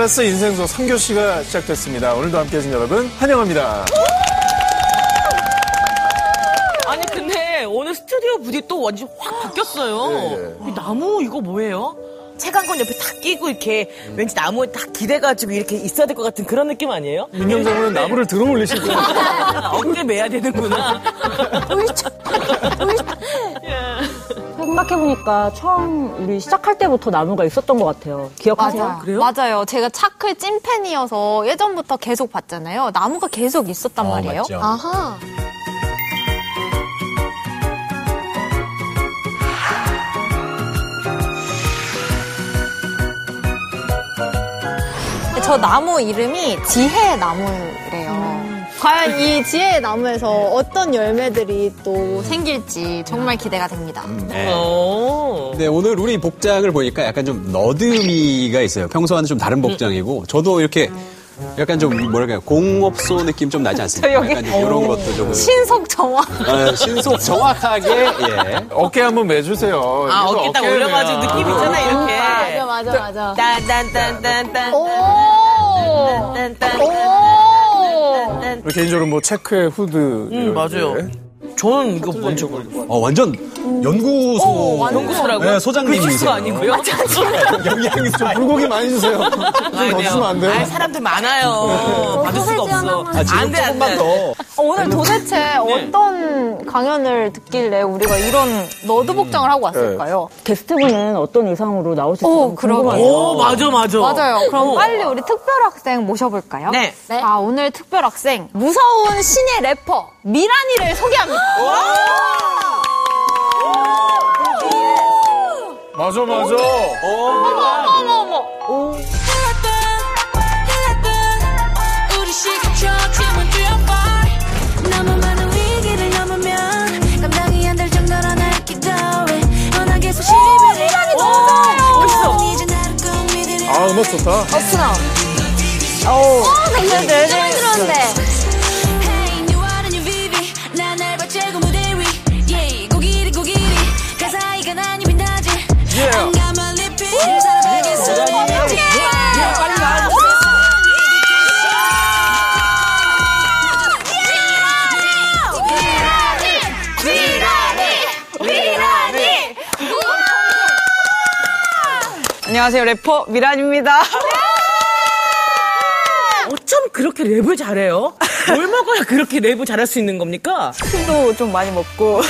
클래스 인생소 3교시가 시작됐습니다. 오늘도 함께 해주신 여러분 환영합니다. 아니 근데 오늘 스튜디오 분이 또 완전 확 바뀌었어요. 네. 이 나무 이거 뭐예요? 책한권 옆에 탁 끼고 이렇게 왠지 나무에 딱 기대가지고 이렇게 있어야 될 것 같은 그런 느낌 아니에요? 민영장군은 나무를 들어 올리실 거예요. 어깨 매야 되는구나. 생각해보니까 처음 우리 시작할 때부터 나무가 있었던 것 같아요. 기억하세요? 맞아요. 그래요? 맞아요. 제가 차클 찐팬이어서 예전부터 계속 봤잖아요. 나무가 계속 있었단 어, 말이에요. 맞죠. 아하. 저 나무 이름이 지혜 나무래요. 과연 이 지혜 나무에서 어떤 열매들이 또 생길지 정말 기대가 됩니다. 네. 어. 네, 오늘 우리 복장을 보니까 약간 좀 너드미가 있어요. 평소와는 좀 다른 복장이고, 저도 이렇게 약간 좀 뭐랄까요, 공업소 느낌 좀 나지 않습니까? 여기- 약간 좀 이런 것도 좀. 신속 정화. 어, 신속 정확하게, 예. 어깨 한번 매주세요. 아 어깨 딱 올려가지고. 느낌 있잖아 이렇게. 맞아, 맞아, 맞아. 딴딴딴딴딴. 오! 딴딴딴. 오! 그리고 개인적으로 뭐 체크에 후드. 음 맞아요. 게. 저는 이거 먼저 걸려. 어, 완전 연구소. 연구소라고? 네, 소장님이세요. 그수가 아니고요. 영양이 좀. 불고기 많이 주세요. 좀더 주시면 안 돼요? 아 사람들 많아요. 받을 수가 없어. 아, 안 돼, 안 조금만 돼. 더. 어, 오늘 도대체 어떤 강연을 듣길래 우리가 이런 너드 복장을 하고 왔을까요? 게스트분은 어떤 의상으로 나오실지 오, 궁금하네요. 오 맞아 맞아. 맞아요. 그럼 어. 빨리 우리 특별 학생 모셔볼까요? 네. 아, 오늘 특별 학생 무서운 신의 래퍼 미란이를 소개합니다. 맞아, 맞아. 어머 어머. 멋있어. 이제 나를 꼭 믿으려 아, 음악 좋다. 어프나. 오. 네, 네, 네. 들었는데. 안녕하세요 래퍼 미란입니다. 어쩜 그렇게 랩을 잘해요? 뭘 먹어야 그렇게 랩을 잘할 수 있는 겁니까? 술도 좀 많이 먹고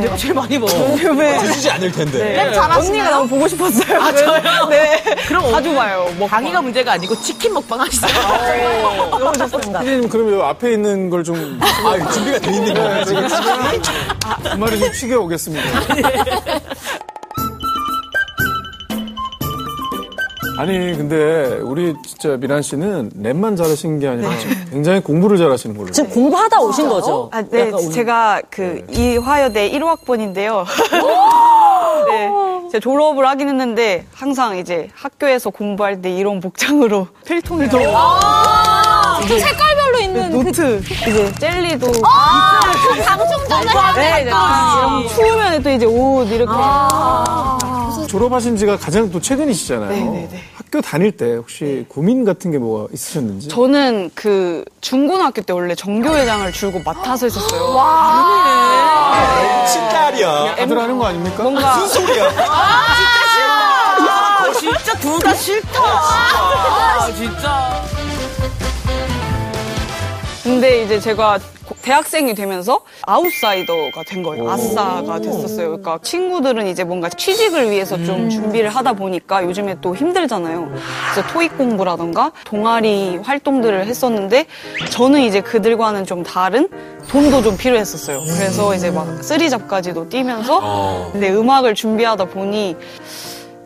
랩 제일 많이 먹어. 요즘에 드시지 않을 텐데. 언니가 너무 보고 싶었어요. 아, 저요? 네. 그럼 자주 봐요. 먹방. 강의가 문제가 아니고 치킨 먹방 하시죠. 너무 좋습니다. 선생님, 그러면 요 앞에 있는 걸 좀. 아, 준비가 돼 있는 거예요, 지금. 두 마리 좀 튀겨 오겠습니다. 아니, 근데 우리 진짜 미란 씨는 랩만 잘하시는 게 아니라 지금 굉장히 공부를 잘하시는 걸로. 지금 공부하다 오신 거죠? 아, 네, 제가 그 이화여대 일오학번인데요. 네, 제가 졸업을 하긴 했는데 항상 이제 학교에서 공부할 때 이런 복장으로 필통을 들고 그 색깔 별로 있는 노트 이제 젤리도 방송 전에 네, 네. 이런 추우면 또 이제 옷 이렇게 졸업하신 지가 가장 또 최근이시잖아요. 네네네. 학교 다닐 때 혹시 고민 같은 게 뭐가 있으셨는지? 저는 그 중고등학교 때 원래 정교회장을 줄고 맡아서 했었어요. 신딸이야. 다들 하는 거 아닙니까? 뭔가 무슨 소리야? 아, 진짜 둘다 싫다. 아, 진짜. 근데 이제 제가 고- 대학생이 되면서 아웃사이더가 된 거예요. 아싸가 됐었어요. 그러니까 친구들은 이제 뭔가 취직을 위해서 좀 준비를 하다 보니까 요즘에 또 힘들잖아요. 그래서 토익 공부라던가 동아리 활동들을 했었는데 저는 이제 그들과는 좀 다른 돈도 좀 필요했었어요. 그래서 이제 막 쓰리잡까지도 뛰면서 근데 음악을 준비하다 보니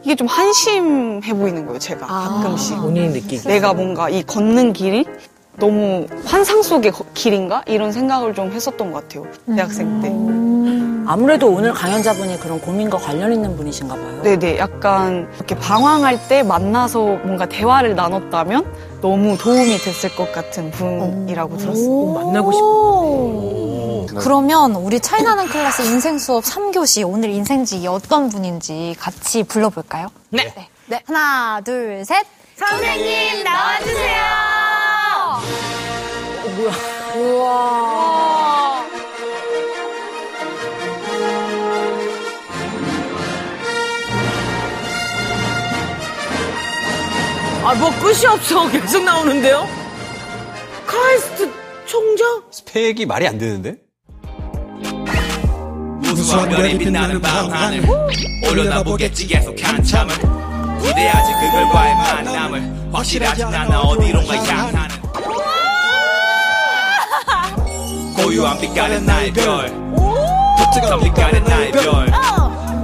이게 좀 한심해 보이는 거예요, 제가 가끔씩. 본인이 느끼기. 내가 뭔가 이 걷는 길이 너무 환상 속의 거- 길인가? 이런 생각을 좀 했었던 것 같아요. 대학생 때. 아무래도 오늘 강연자분이 그런 고민과 관련 있는 분이신가 봐요. 네네. 약간 이렇게 방황할 때 만나서 뭔가 대화를 나눴다면 너무 도움이 됐을 것 같은 분이라고 들었어요. 만나고 싶어. 그러면 우리 차이나는 클래스 인생 수업 3교시 오늘 인생지 어떤 분인지 같이 불러볼까요? 네. 네. 하나, 둘, 셋. 선생님 나와주세요. 우와. 아 뭐 끝이 없어 계속 나오는데요? 카이스트 총장? 스펙이 말이 안 되는데? 우수한 별이 빛나는 밤 하늘 올려다 보겠지 계속 한참을 기대하지 그 결과의 만남을 확실하진 않아 어디론가 향하는 고유한 빛깔의 나의 별 독특한 빛깔의 나의 별.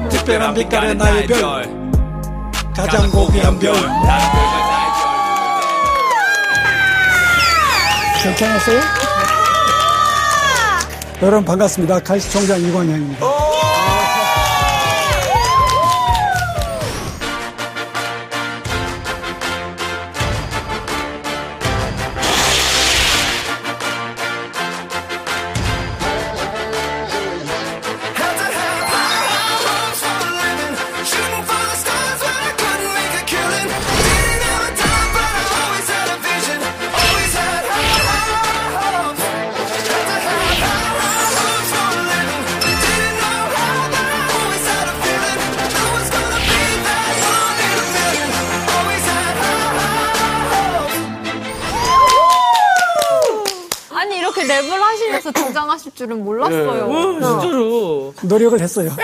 특별한 빛깔의 나의 별. 가장 고귀한 별. 괜찮았어요? 여러분 반갑습니다. 칼시 총장 이광영입니다. 줄은 몰랐어요. 어, 진짜로. 노력을 했어요.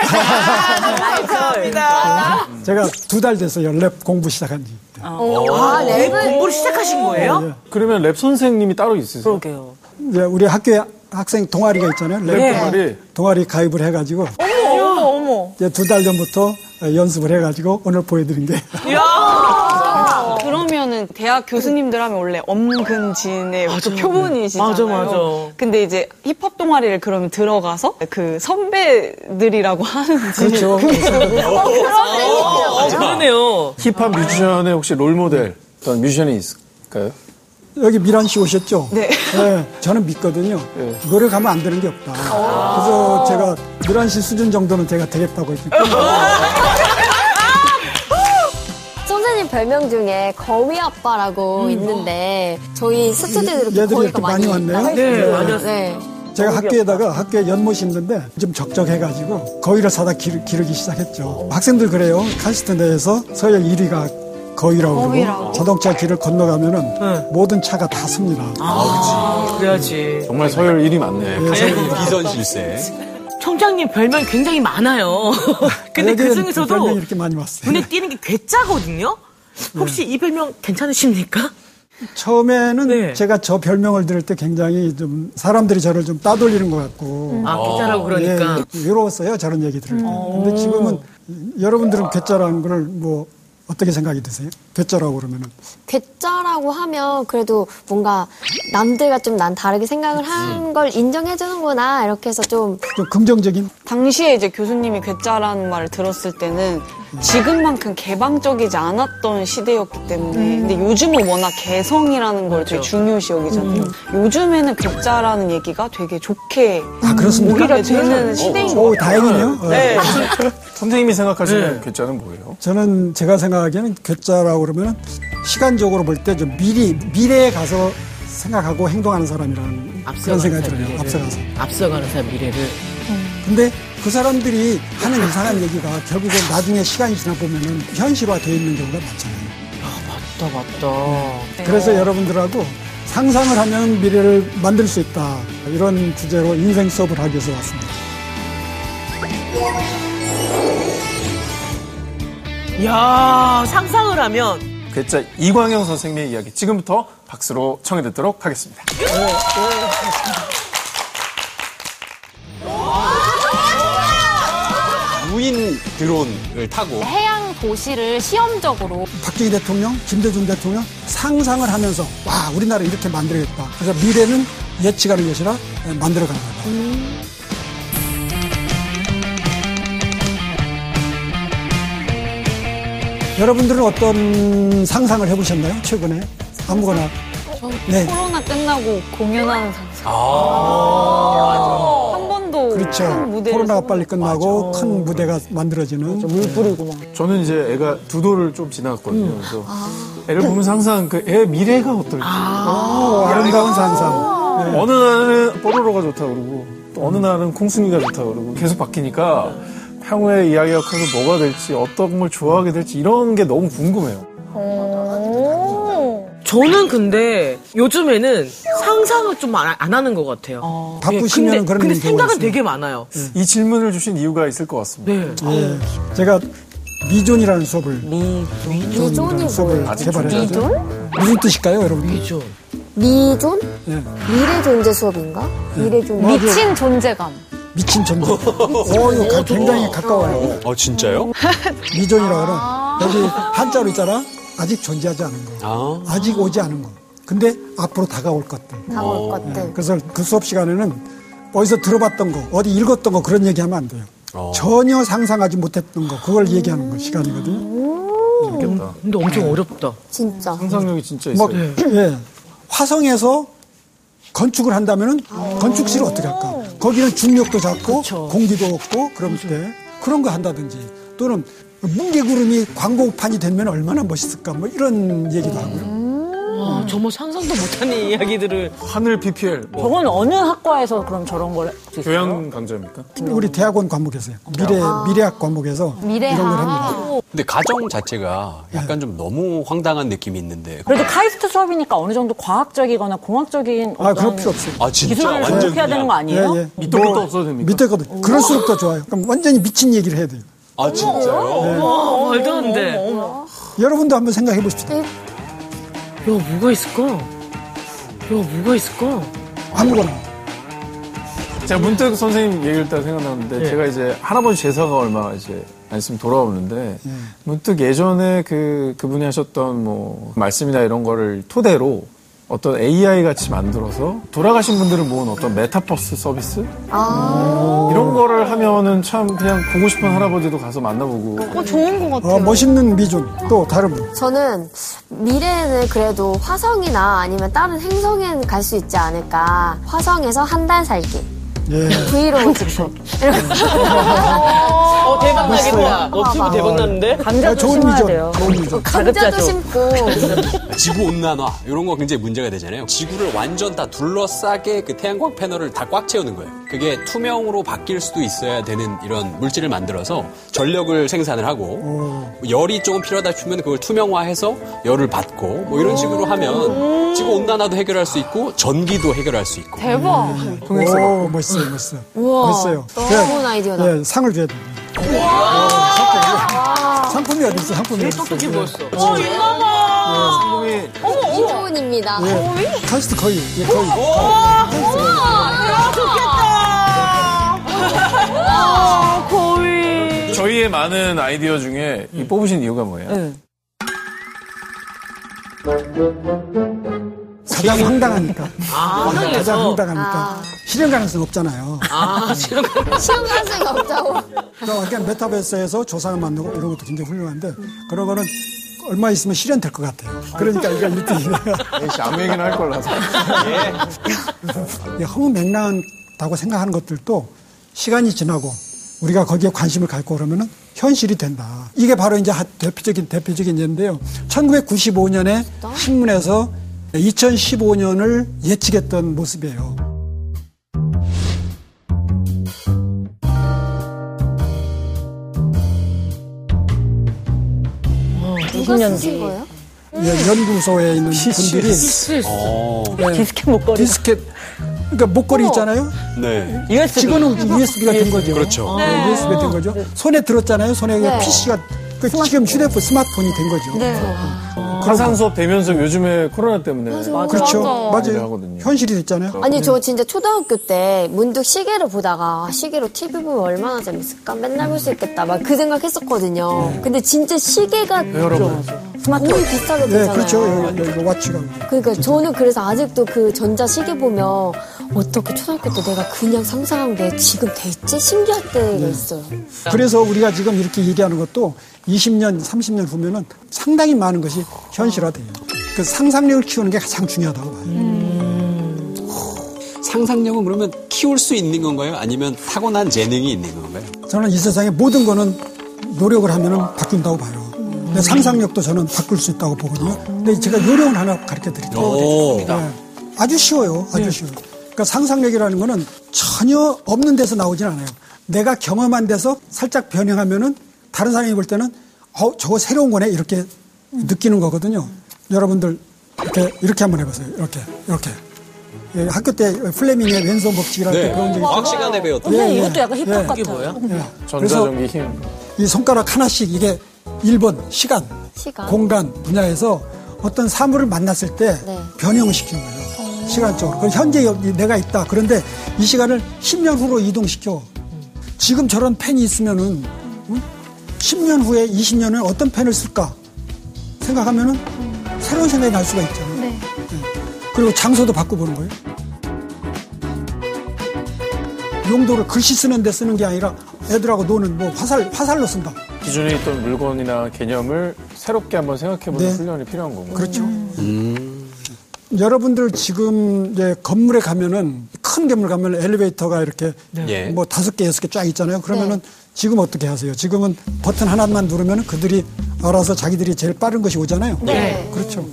감사합니다. 제가 두 달 됐어요. 랩 공부 시작한 지. 아, 랩 공부를 시작하신 거예요? 그러면 랩 선생님이 따로 있으세요? 그러게요. 이제 우리 학교에 학생 동아리가 있잖아요. 랩 네. 동아리. 동아리 가입을 해가지고 어머, 어머. 이제 두 달 전부터 연습을 해가지고 오늘 보여드린 게 그러면은 대학 교수님들 하면 원래 엄근진의 그 표본이시잖아요. 맞아, 맞아. 근데 이제 힙합 동아리를 그러면 들어가서 그 선배들이라고 하는지 그렇죠. 어, 그러네요. 힙합 뮤지션의 혹시 롤모델 어떤 뮤지션이 있을까요? 여기 미란 씨 오셨죠? 네. 저는 믿거든요. 네. 노력하면 안 되는 게 없다. 그래서 제가 미란 씨 수준 정도는 제가 되겠다고 했기 때문에 별명 중에 거위 아빠라고 있는데 저희 얘들이 거위가 이렇게 많이 왔네요. 네, 많이 네. 제가 학교에다가 학교에 연못 심는데 좀 적적해가지고 거위를 사다 기르, 기르기 시작했죠. 학생들 그래요. 카스트 내에서 서열 1위가 거위라고 그러고 자동차 길을 건너가면은 모든 차가 다 씁니다. 그래야지. 정말 서열 1위 맞네. 비선 실세. 총장님 별명 굉장히 많아요. 근데 그 중에서도 별명이 이렇게 많이 왔어요. 눈에 띄는 게 괴짜거든요? 혹시 이 별명 괜찮으십니까? 처음에는 네. 제가 저 별명을 들을 때 굉장히 좀 사람들이 저를 좀 따돌리는 것 같고 아, 괴짜라고 그러니까. 예, 외로웠어요 저런 얘기 들을 때. 근데 지금은 여러분들은 괴짜라는 걸 뭐 어떻게 생각이 드세요? 괴짜라고 그러면은 괴짜라고 하면 그래도 뭔가 남들과 좀 난 다르게 생각을 한 걸 인정해주는구나 이렇게 해서 좀 좀 긍정적인 당시에 이제 교수님이 괴짜라는 말을 들었을 때는 지금만큼 개방적이지 않았던 시대였기 때문에 근데 요즘은 워낙 개성이라는 걸 되게 중요시 여기잖아요. 요즘에는 괴짜라는 얘기가 되게 좋게 아 그렇습니까? 오히려 되는 시대인 것오 같아요. 다행이네요. 어. 네. 선생님이 생각하시는 괴짜는 뭐예요? 저는 제가 생각하기에는 괴짜라고 그러면은 시간적으로 볼 때 좀 미리 미래에 가서 생각하고 행동하는 사람이라는 그런 생각이 들어요. 미래를. 앞서가서. 앞서가는 사람 미래를. 근데 그 사람들이 하는 이상한 얘기가 결국에 나중에 시간이 지나 보면은 현실화되어 있는 경우가 많잖아요. 맞다, 맞다. 그래서 여러분들하고 상상을 하면 미래를 만들 수 있다. 이런 주제로 인생 수업을 하기 위해서 왔습니다. 야 상상을 하면 괴짜 이광영 선생님의 이야기 지금부터 박수로 청해 듣도록 하겠습니다. 무인 드론을 타고 해양 도시를 시험적으로 박정희 대통령, 김대중 대통령 상상을 하면서 와 우리나라 이렇게 만들겠다. 그래서 미래는 예측하는 것이라 만들어 가는 거다. 여러분들은 어떤 상상을 해보셨나요? 최근에 아무거나. 네. 코로나 끝나고 공연하는 상상. 한 번도 그렇죠. 코로나가 빨리 끝나고 큰 무대가 만들어지는 물 뿌리고 막. 저는 이제 애가 두 돌을 좀 지나갔거든요. 그래서 애를 보면서 항상 그 애 미래가 어떨지. 어, 아름다운 상상. 어느 날은 뽀로로가 좋다 그러고 또 어느 날은 콩순이가 좋다 그러고 계속 바뀌니까 향후에 이야기가 커서 뭐가 될지 어떤 걸 좋아하게 될지 이런 게 너무 궁금해요. 저는 근데 요즘에는 상상을 좀 안 하는 것 같아요. 바쁘시면 예, 근데, 그런 근데 생각은 있어요. 되게 많아요. 이 질문을 주신 이유가 있을 것 같습니다. 네. 예. 제가 미존이라는 수업을 미존이 수업을 뭐예요? 개발해서 미존? 무슨 뜻일까요, 여러분? 그죠. 미존? 예. 미래 존재 수업인가? 미래 존재. 뭐, 미친 존재감. 미친 존재. 어, 이거 가- 굉장히 가까워요. 어, 진짜요? 미존이라 그러 여기 한자로 있잖아. 아직 존재하지 않은 거. 아. 아직 오지 않은 거. 근데 앞으로 다가올 것들. 다올 것들. 그래서 그 수업 시간에는 어디서 들어봤던 거, 어디 읽었던 거 그런 얘기하면 안 돼요. 어. 전혀 상상하지 못했던 거, 그걸 얘기하는 거 시간이거든요. 좋겠다. 근데 엄청 어렵다. 진짜. 상상력이 진짜 뭐, 있어요. 예. 화성에서 건축을 한다면은 건축실을 어떻게 할까? 거기는 중력도 작고 공기도 없고 그럴 때 그런 거 한다든지 또는 뭉게구름이 광고판이 되면 얼마나 멋있을까? 뭐 이런 얘기도 하고요. 와, 정말 상상도 못하는 이야기들을. 하늘 PPL 뭐 저건 어느 학과에서 그럼 저런 걸 할 수 있어요? 교양 강좌입니까? 우리 대학원 과목에서요. 미래 미래학 과목에서 미래학. 이런 걸 합니다. 근데 가정 자체가 약간 좀 너무 황당한 느낌이 있는데. 그래도 카이스트 수업이니까 어느 정도 과학적이거나 공학적인 아, 어떤 그럴 필요 없어요. 아, 진짜 기술을 완전 교육해야 되는 거 아니에요? 예, 예. 밑도 끝도 없어도 됩니까? 밑에 것도 그럴수록 더 좋아요. 그럼 완전히 미친 얘기를 해야 돼요. 아, 진짜요? 와, 말도 안 돼. 여러분도 한번 생각해 보십시다. 야, 뭐가 있을까? 야, 뭐가 있을까? 아무거나. 제가 문득 선생님 얘기를 듣다 생각나는데 네. 제가 이제 할아버지 제사가 얼마 이제 안 있으면 돌아오는데 예. 문득 예전에 그 그분이 하셨던 뭐 말씀이나 이런 거를 토대로 어떤 AI 같이 만들어서 돌아가신 분들을 모은 어떤 메타버스 서비스 이런 거를 하면은 참 그냥 보고 싶은 할아버지도 가서 만나보고 어, 좋은 것 같아요. 어, 멋있는 미존. 또 다른 분. 저는 미래에는 그래도 화성이나 아니면 다른 행성에 갈 수 있지 않을까. 화성에서 한 달 살기. 예. 브이로그 찍고. 어, 대박 나겠다. 너튜브. 대박 났는데? 아, 감자도 좋은 심어야 미존. 돼요. 좋은 미존. 감자도. 심고. 지구 온난화 이런 거 굉장히 문제가 되잖아요. 지구를 완전 다 둘러싸게 그 태양광 패널을 다 꽉 채우는 거예요. 그게 투명으로 바뀔 수도 있어야 되는 이런 물질을 만들어서 전력을 생산을 하고 열이 조금 필요하다 싶으면 그걸 투명화해서 열을 받고 뭐 이런 식으로 하면 지구 온난화도 해결할 수 있고 전기도 해결할 수 있고 대박. 오, 멋있어 요, 멋있어요. 우와. 멋있어요. 너무 그래, 좋은 아이디어다. 예, 상을 줘야 돼요. 상품이 어디 있어? 상품이 어디 있어? 어떻게 보였어? 이분입니다. 예. 카스트 거의, 예, 거의. 저희의 많은 아이디어 중에 이 뽑으신 이유가 뭐예요? 네. 가장 황당하니까. 아, 가장 황당해서. 황당하니까. 실현 가능성 없잖아요. 아. 시험 가능성이 없다고. 그러니까 그냥 메타버스에서 조상을 만들고 이런 것도 굉장히 훌륭한데 그런 거는 얼마 있으면 실현될 것 같아요. 그러니까 이거 1등이에요. 역시 아무 얘기나 할 거라서. 허무맹랑하다고 생각하는 것들도 시간이 지나고 우리가 거기에 관심을 갖고 그러면은 현실이 된다. 이게 바로 이제 하- 대표적인 대표적인 예인데요. 1995년에 신문에서 2015년을 예측했던 모습이에요. 누가 쓰신 거예요? 예, 연구소에 있는 분들이 어, 디스켓 목걸이. 디스켓 그러니까 목걸이 있잖아요. 네. USB. 지금은 USB가 된 거죠. 그렇죠. 네, USB가 된 거죠. 손에 들었잖아요. 손에 네. PC가 그 지금 휴대폰 스마트폰이 된 거죠. 네. 화상 수업 대면서 요즘에 코로나 때문에 그렇죠. 많이들 맞아요. 하거든요. 현실이 됐잖아요. 아니 저 진짜 초등학교 때 문득 시계를 보다가 아, 시계로 TV 보면 얼마나 재밌을까 맨날 볼 수 있겠다 막 그 생각했었거든요. 근데 진짜 시계가 여러 분 거의 비슷하게 네, 되잖아요. 그렇죠. 여기, 여기 와치가. 그러니까 저는 그래서 아직도 그 전자 시계 보면 어떻게 초등학교 때 내가 그냥 상상한 게 지금 돼 있지 신기할 때가 있어요. 그래서 우리가 지금 이렇게 얘기하는 것도 20년, 30년 후면은 상당히 많은 것이 현실화돼요. 그 상상력을 키우는 게 가장 중요하다고 봐요. 상상력은 그러면 키울 수 있는 건가요? 아니면 타고난 재능이 있는 건가요? 저는 이 세상의 모든 거는 노력을 하면 바뀐다고 봐요. 근데 상상력도 저는 바꿀 수 있다고 보거든요. 근데 제가 요령을 하나 가르쳐 드릴게요. 오. 네. 아주 쉬워요. 아주 쉬워요. 그러니까 상상력이라는 거는 전혀 없는 데서 나오진 않아요. 내가 경험한 데서 살짝 변형하면은 다른 사람이 볼 때는 어, 저거 새로운 거네 이렇게 느끼는 거거든요. 여러분들 이렇게 이렇게 한번 해보세요. 이렇게 이렇게 예, 학교 때 플레밍의 왼손 법칙이라는 네. 게 배운 적이 과학 있죠. 시간에 배웠던. 근데 예, 이것도 예. 약간 힙합 예. 같아요. 이게 뭐야? 예. 전자전기 힘. 이 손가락 하나씩 이게 1번 시간, 시간. 공간 분야에서 어떤 사물을 만났을 때 네. 변형을 시키는 거예요. 시간적으로. 그럼 현재 여기 내가 있다. 그런데 이 시간을 10년 후로 이동시켜. 지금 저런 펜이 있으면은 응? 10년 후에 20년에 어떤 펜을 쓸까 생각하면은 새로운 생각이 날 수가 있잖아요. 네. 예. 그리고 장소도 바꿔보는 거예요. 용도를 글씨 쓰는 데 쓰는 게 아니라 애들하고 노는 뭐 화살, 화살로 쓴다. 기존에 있던 물건이나 개념을 새롭게 한번 생각해보는 네. 훈련이 필요한 건가요? 그렇죠. 여러분들 지금 이제 건물에 가면은 큰 건물 가면 엘리베이터가 이렇게 예. 뭐 다섯 개 여섯 개 쫙 있잖아요. 그러면은 지금 어떻게 하세요? 지금은 버튼 하나만 누르면은 그들이 알아서 자기들이 제일 빠른 것이 오잖아요. 네. 그렇죠.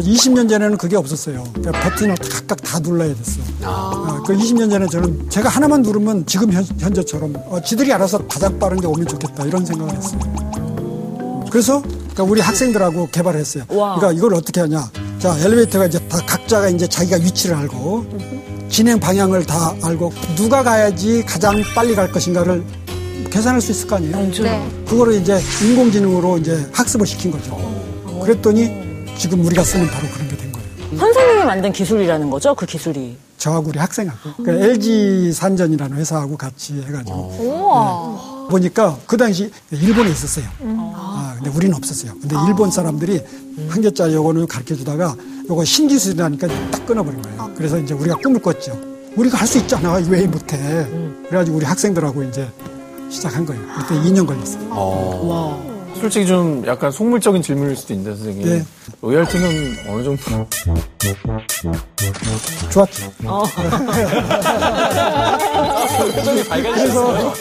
20년 전에는 그게 없었어요. 그러니까 버튼을 각각 다 눌러야 됐어. 아, 그 20년 전에 저는 제가 하나만 누르면 지금 현, 현재처럼 어, 지들이 알아서 가장 빠른 게 오면 좋겠다 이런 생각을 했어요. 그래서 그러니까 우리 학생들하고 개발을 했어요. 그러니까 이걸 어떻게 하냐. 자, 엘리베이터가 이제 다 각자가 이제 자기가 위치를 알고 진행 방향을 다 알고 누가 가야지 가장 빨리 갈 것인가를 계산할 수 있을 거 아니에요. 네. 그거를 이제 인공지능으로 이제 학습을 시킨 거죠. 그랬더니 지금 우리가 쓰는 바로 그런 게 된 거예요. 선생님이 만든 기술이라는 거죠, 그 기술이. 저하고 우리 학생하고 그러니까 LG 산전이라는 회사하고 같이 해가지고 네. 보니까 그 당시 일본에 있었어요. 아, 근데 우리는 없었어요. 근데 일본 사람들이 한 개짜리 요거는 가르쳐 주다가 요거 신기술이라니까 딱 끊어버린 거예요. 그래서 이제 우리가 꿈을 꿨죠. 우리가 할 수 있잖아. 왜 못해? 그래가지고 우리 학생들하고 이제 시작한 거예요. 그때 2년 걸렸어요. 솔직히 좀 약간 속물적인 질문일 수도 있는데 선생님. 네. 로열티는 어느 정도? 좋았죠. 그래서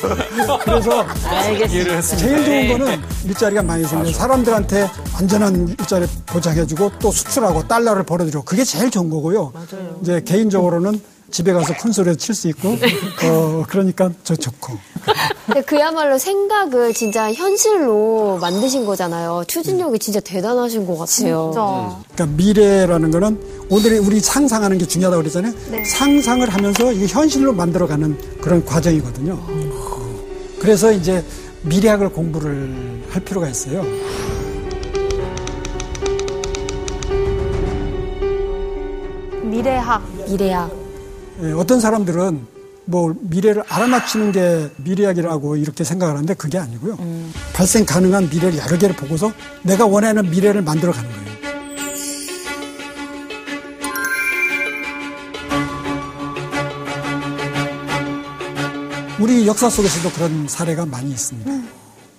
그래서 알겠습니다. 제일 좋은 거는 일자리가 많이 생겨요. 사람들한테 안전한 일자리 보장해주고 또 수출하고 달러를 벌어들여. 그게 제일 좋은 거고요. 이제 개인적으로는 집에 가서 콘솔에 칠수 있고, 어, 그러니까 저 좋고. 근데 그야말로 생각을 진짜 현실로 만드신 거잖아요. 추진력이 진짜 대단하신 것 같아요. 진짜. 그러니까 미래라는 거는 오늘의 우리 상상하는 게 중요하다고 그랬잖아요. 상상을 하면서 이게 현실로 만들어가는 그런 과정이거든요. 그래서 이제 미래학을 공부를 할 필요가 있어요. 미래학. 미래학. 예, 어떤 사람들은 뭐 미래를 알아맞히는 게 미래학이라고 이렇게 생각을 하는데 그게 아니고요. 발생 가능한 미래를 여러 개를 보고서 내가 원하는 미래를 만들어 가는 거예요. 우리 역사 속에서도 그런 사례가 많이 있습니다.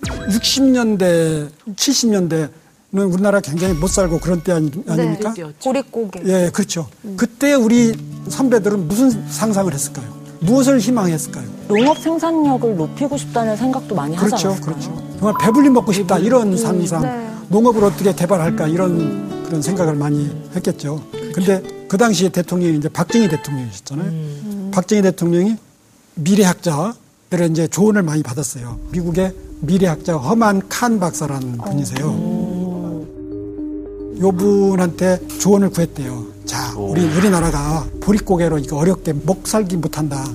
60년대, 70년대는 우리나라 굉장히 못 살고 그런 때 아니, 아닙니까? 보릿고개. 예, 그렇죠. 그때 우리 선배들은 무슨 상상을 했을까요? 무엇을 희망했을까요? 농업 생산력을 높이고 싶다는 생각도 많이 그렇죠, 하잖아요. 그렇죠. 정말 배불리 먹고 싶다 이런 상상, 네. 농업을 어떻게 개발할까 이런 그런 생각을 많이 했겠죠. 근데 그 당시에 대통령이 이제 박정희 대통령이셨잖아요. 박정희 대통령이 미래학자들의 이제 조언을 많이 받았어요. 미국의 미래학자 허만 칸 박사라는 분이세요. 요 분한테 조언을 구했대요. 자, 우리 우리나라가 보릿고개로 이거 어렵게 먹 살기 못한다.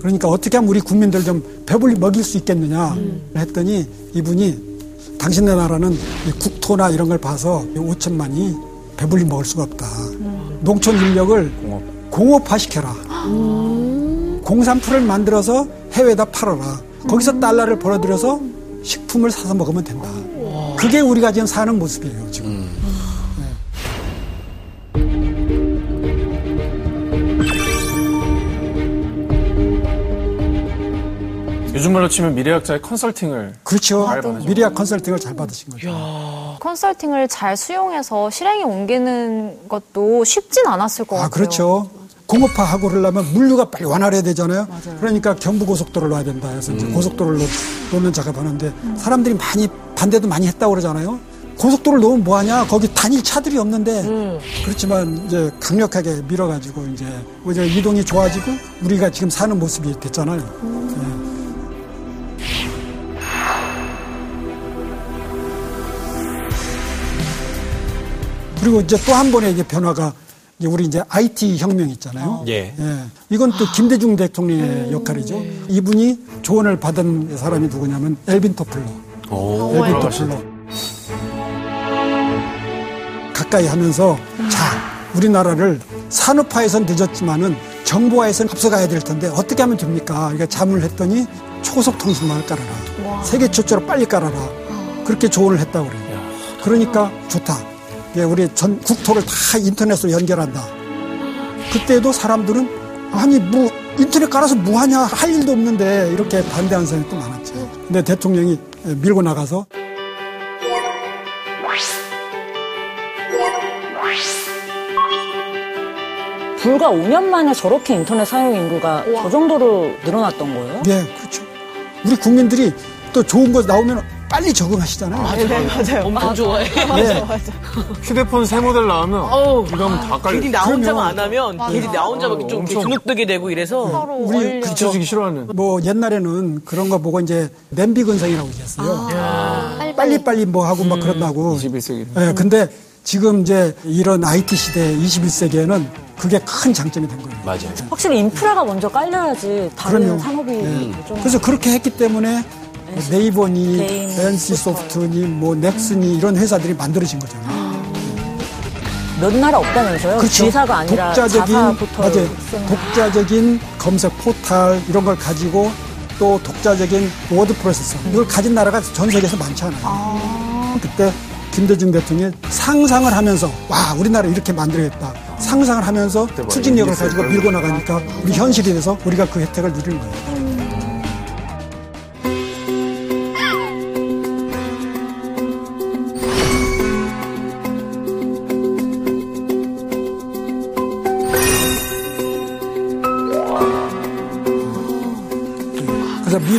그러니까 어떻게 하면 우리 국민들 좀 배불리 먹일 수 있겠느냐 했더니 이분이 당신네 나라는 이 국토나 이런 걸 봐서 5천만이 배불리 먹을 수가 없다. 농촌 인력을 공업. 화시켜라 공산품을 만들어서 해외에다 팔아라. 거기서 달러를 벌어들여서 식품을 사서 먹으면 된다. 그게 우리가 지금 사는 모습이에요, 지금. 요즘 말로 치면 미래학자의 컨설팅을 그렇죠. 미래학 컨설팅을 잘 받으신 거죠. 컨설팅을 잘 수용해서 실행에 옮기는 것도 쉽진 않았을 것 아, 같아요. 그렇죠. 공업화 하고 그러려면 물류가 빨리 완화해야 되잖아요. 그러니까 경부고속도로를 놔야 된다 해서 이제 고속도로를 놓- 놓는 작업하는데 사람들이 많이 반대도 많이 했다고 그러잖아요. 고속도로를 놓으면 뭐하냐? 거기 다닐 차들이 없는데 그렇지만 이제 강력하게 밀어가지고 이제 이제 이동이 좋아지고 우리가 지금 사는 모습이 됐잖아요. 예. 그리고 이제 또 한 번의 이제 변화가 이제 우리 이제 IT 혁명 있잖아요. 예. 예. 이건 또 김대중 대통령의 역할이죠. 이분이 조언을 받은 사람이 누구냐면 엘빈 토플러. 오. 엘빈 토플러. 가까이 하면서 자, 우리나라를 산업화에선 늦었지만은 정보화에선 앞서가야 될 텐데 어떻게 하면 됩니까? 그러니까 잠을 했더니 초속 통신망을 깔아라. 세계 최초로 빨리 깔아라. 그렇게 조언을 했다고 그래요. 그러니까 좋다. 예, 우리 전 국토를 다 인터넷으로 연결한다. 그때도 사람들은 아니 뭐 인터넷 깔아서 뭐 하냐 할 일도 없는데 이렇게 반대하는 사람이 또 많았죠. 근데 대통령이 밀고 나가서 불과 5년 만에 저렇게 인터넷 사용 인구가 저 정도로 늘어났던 거예요? 예, 그렇죠. 우리 국민들이 또 좋은 거 나오면 빨리 적응하시잖아요. 네, 맞아요. 엄청 좋아해. 예. 휴대폰 새 모델 나오면 어우, 이거 하면 다 깔려. 괜히 나 혼자만 안 하면 괜히 나 혼자만 좀 이렇게 엄청- 주눅 되고 이래서 우리 뒤처지기 싫어하는. 뭐 옛날에는 그런 거 보고 이제 냄비 근성이라고 얘기했어요. 빨리 빨리 뭐 하고 막 그런다고. 21세기. 예, 근데 지금 이제 이런 IT 시대 21세기에는 그게 큰 장점이 된 거예요. 맞아요. 확실히 인프라가 먼저 깔려야지 다른 그럼요. 산업이 예. 좀 그래서 그렇게 했기 때문에 네이버니, 개인 NC 소프트니, 뭐 넥슨이 이런 회사들이 만들어진 거잖아요. 몇 나라 없다면서요? 그렇죠. G사가 아니라 독자적인 맞아요. 독자적인 검색 포탈 이런 걸 가지고 또 독자적인 워드 프로세서 이걸 가진 나라가 전 세계에서 많지 않아요. 그때 김대중 대통령이 상상을 하면서 와 우리나라 이렇게 만들어야겠다. 상상을 하면서 뭐 추진력을 가지고. 밀고 나가니까 우리 현실이 돼서 우리가 그 혜택을 누리는 거예요.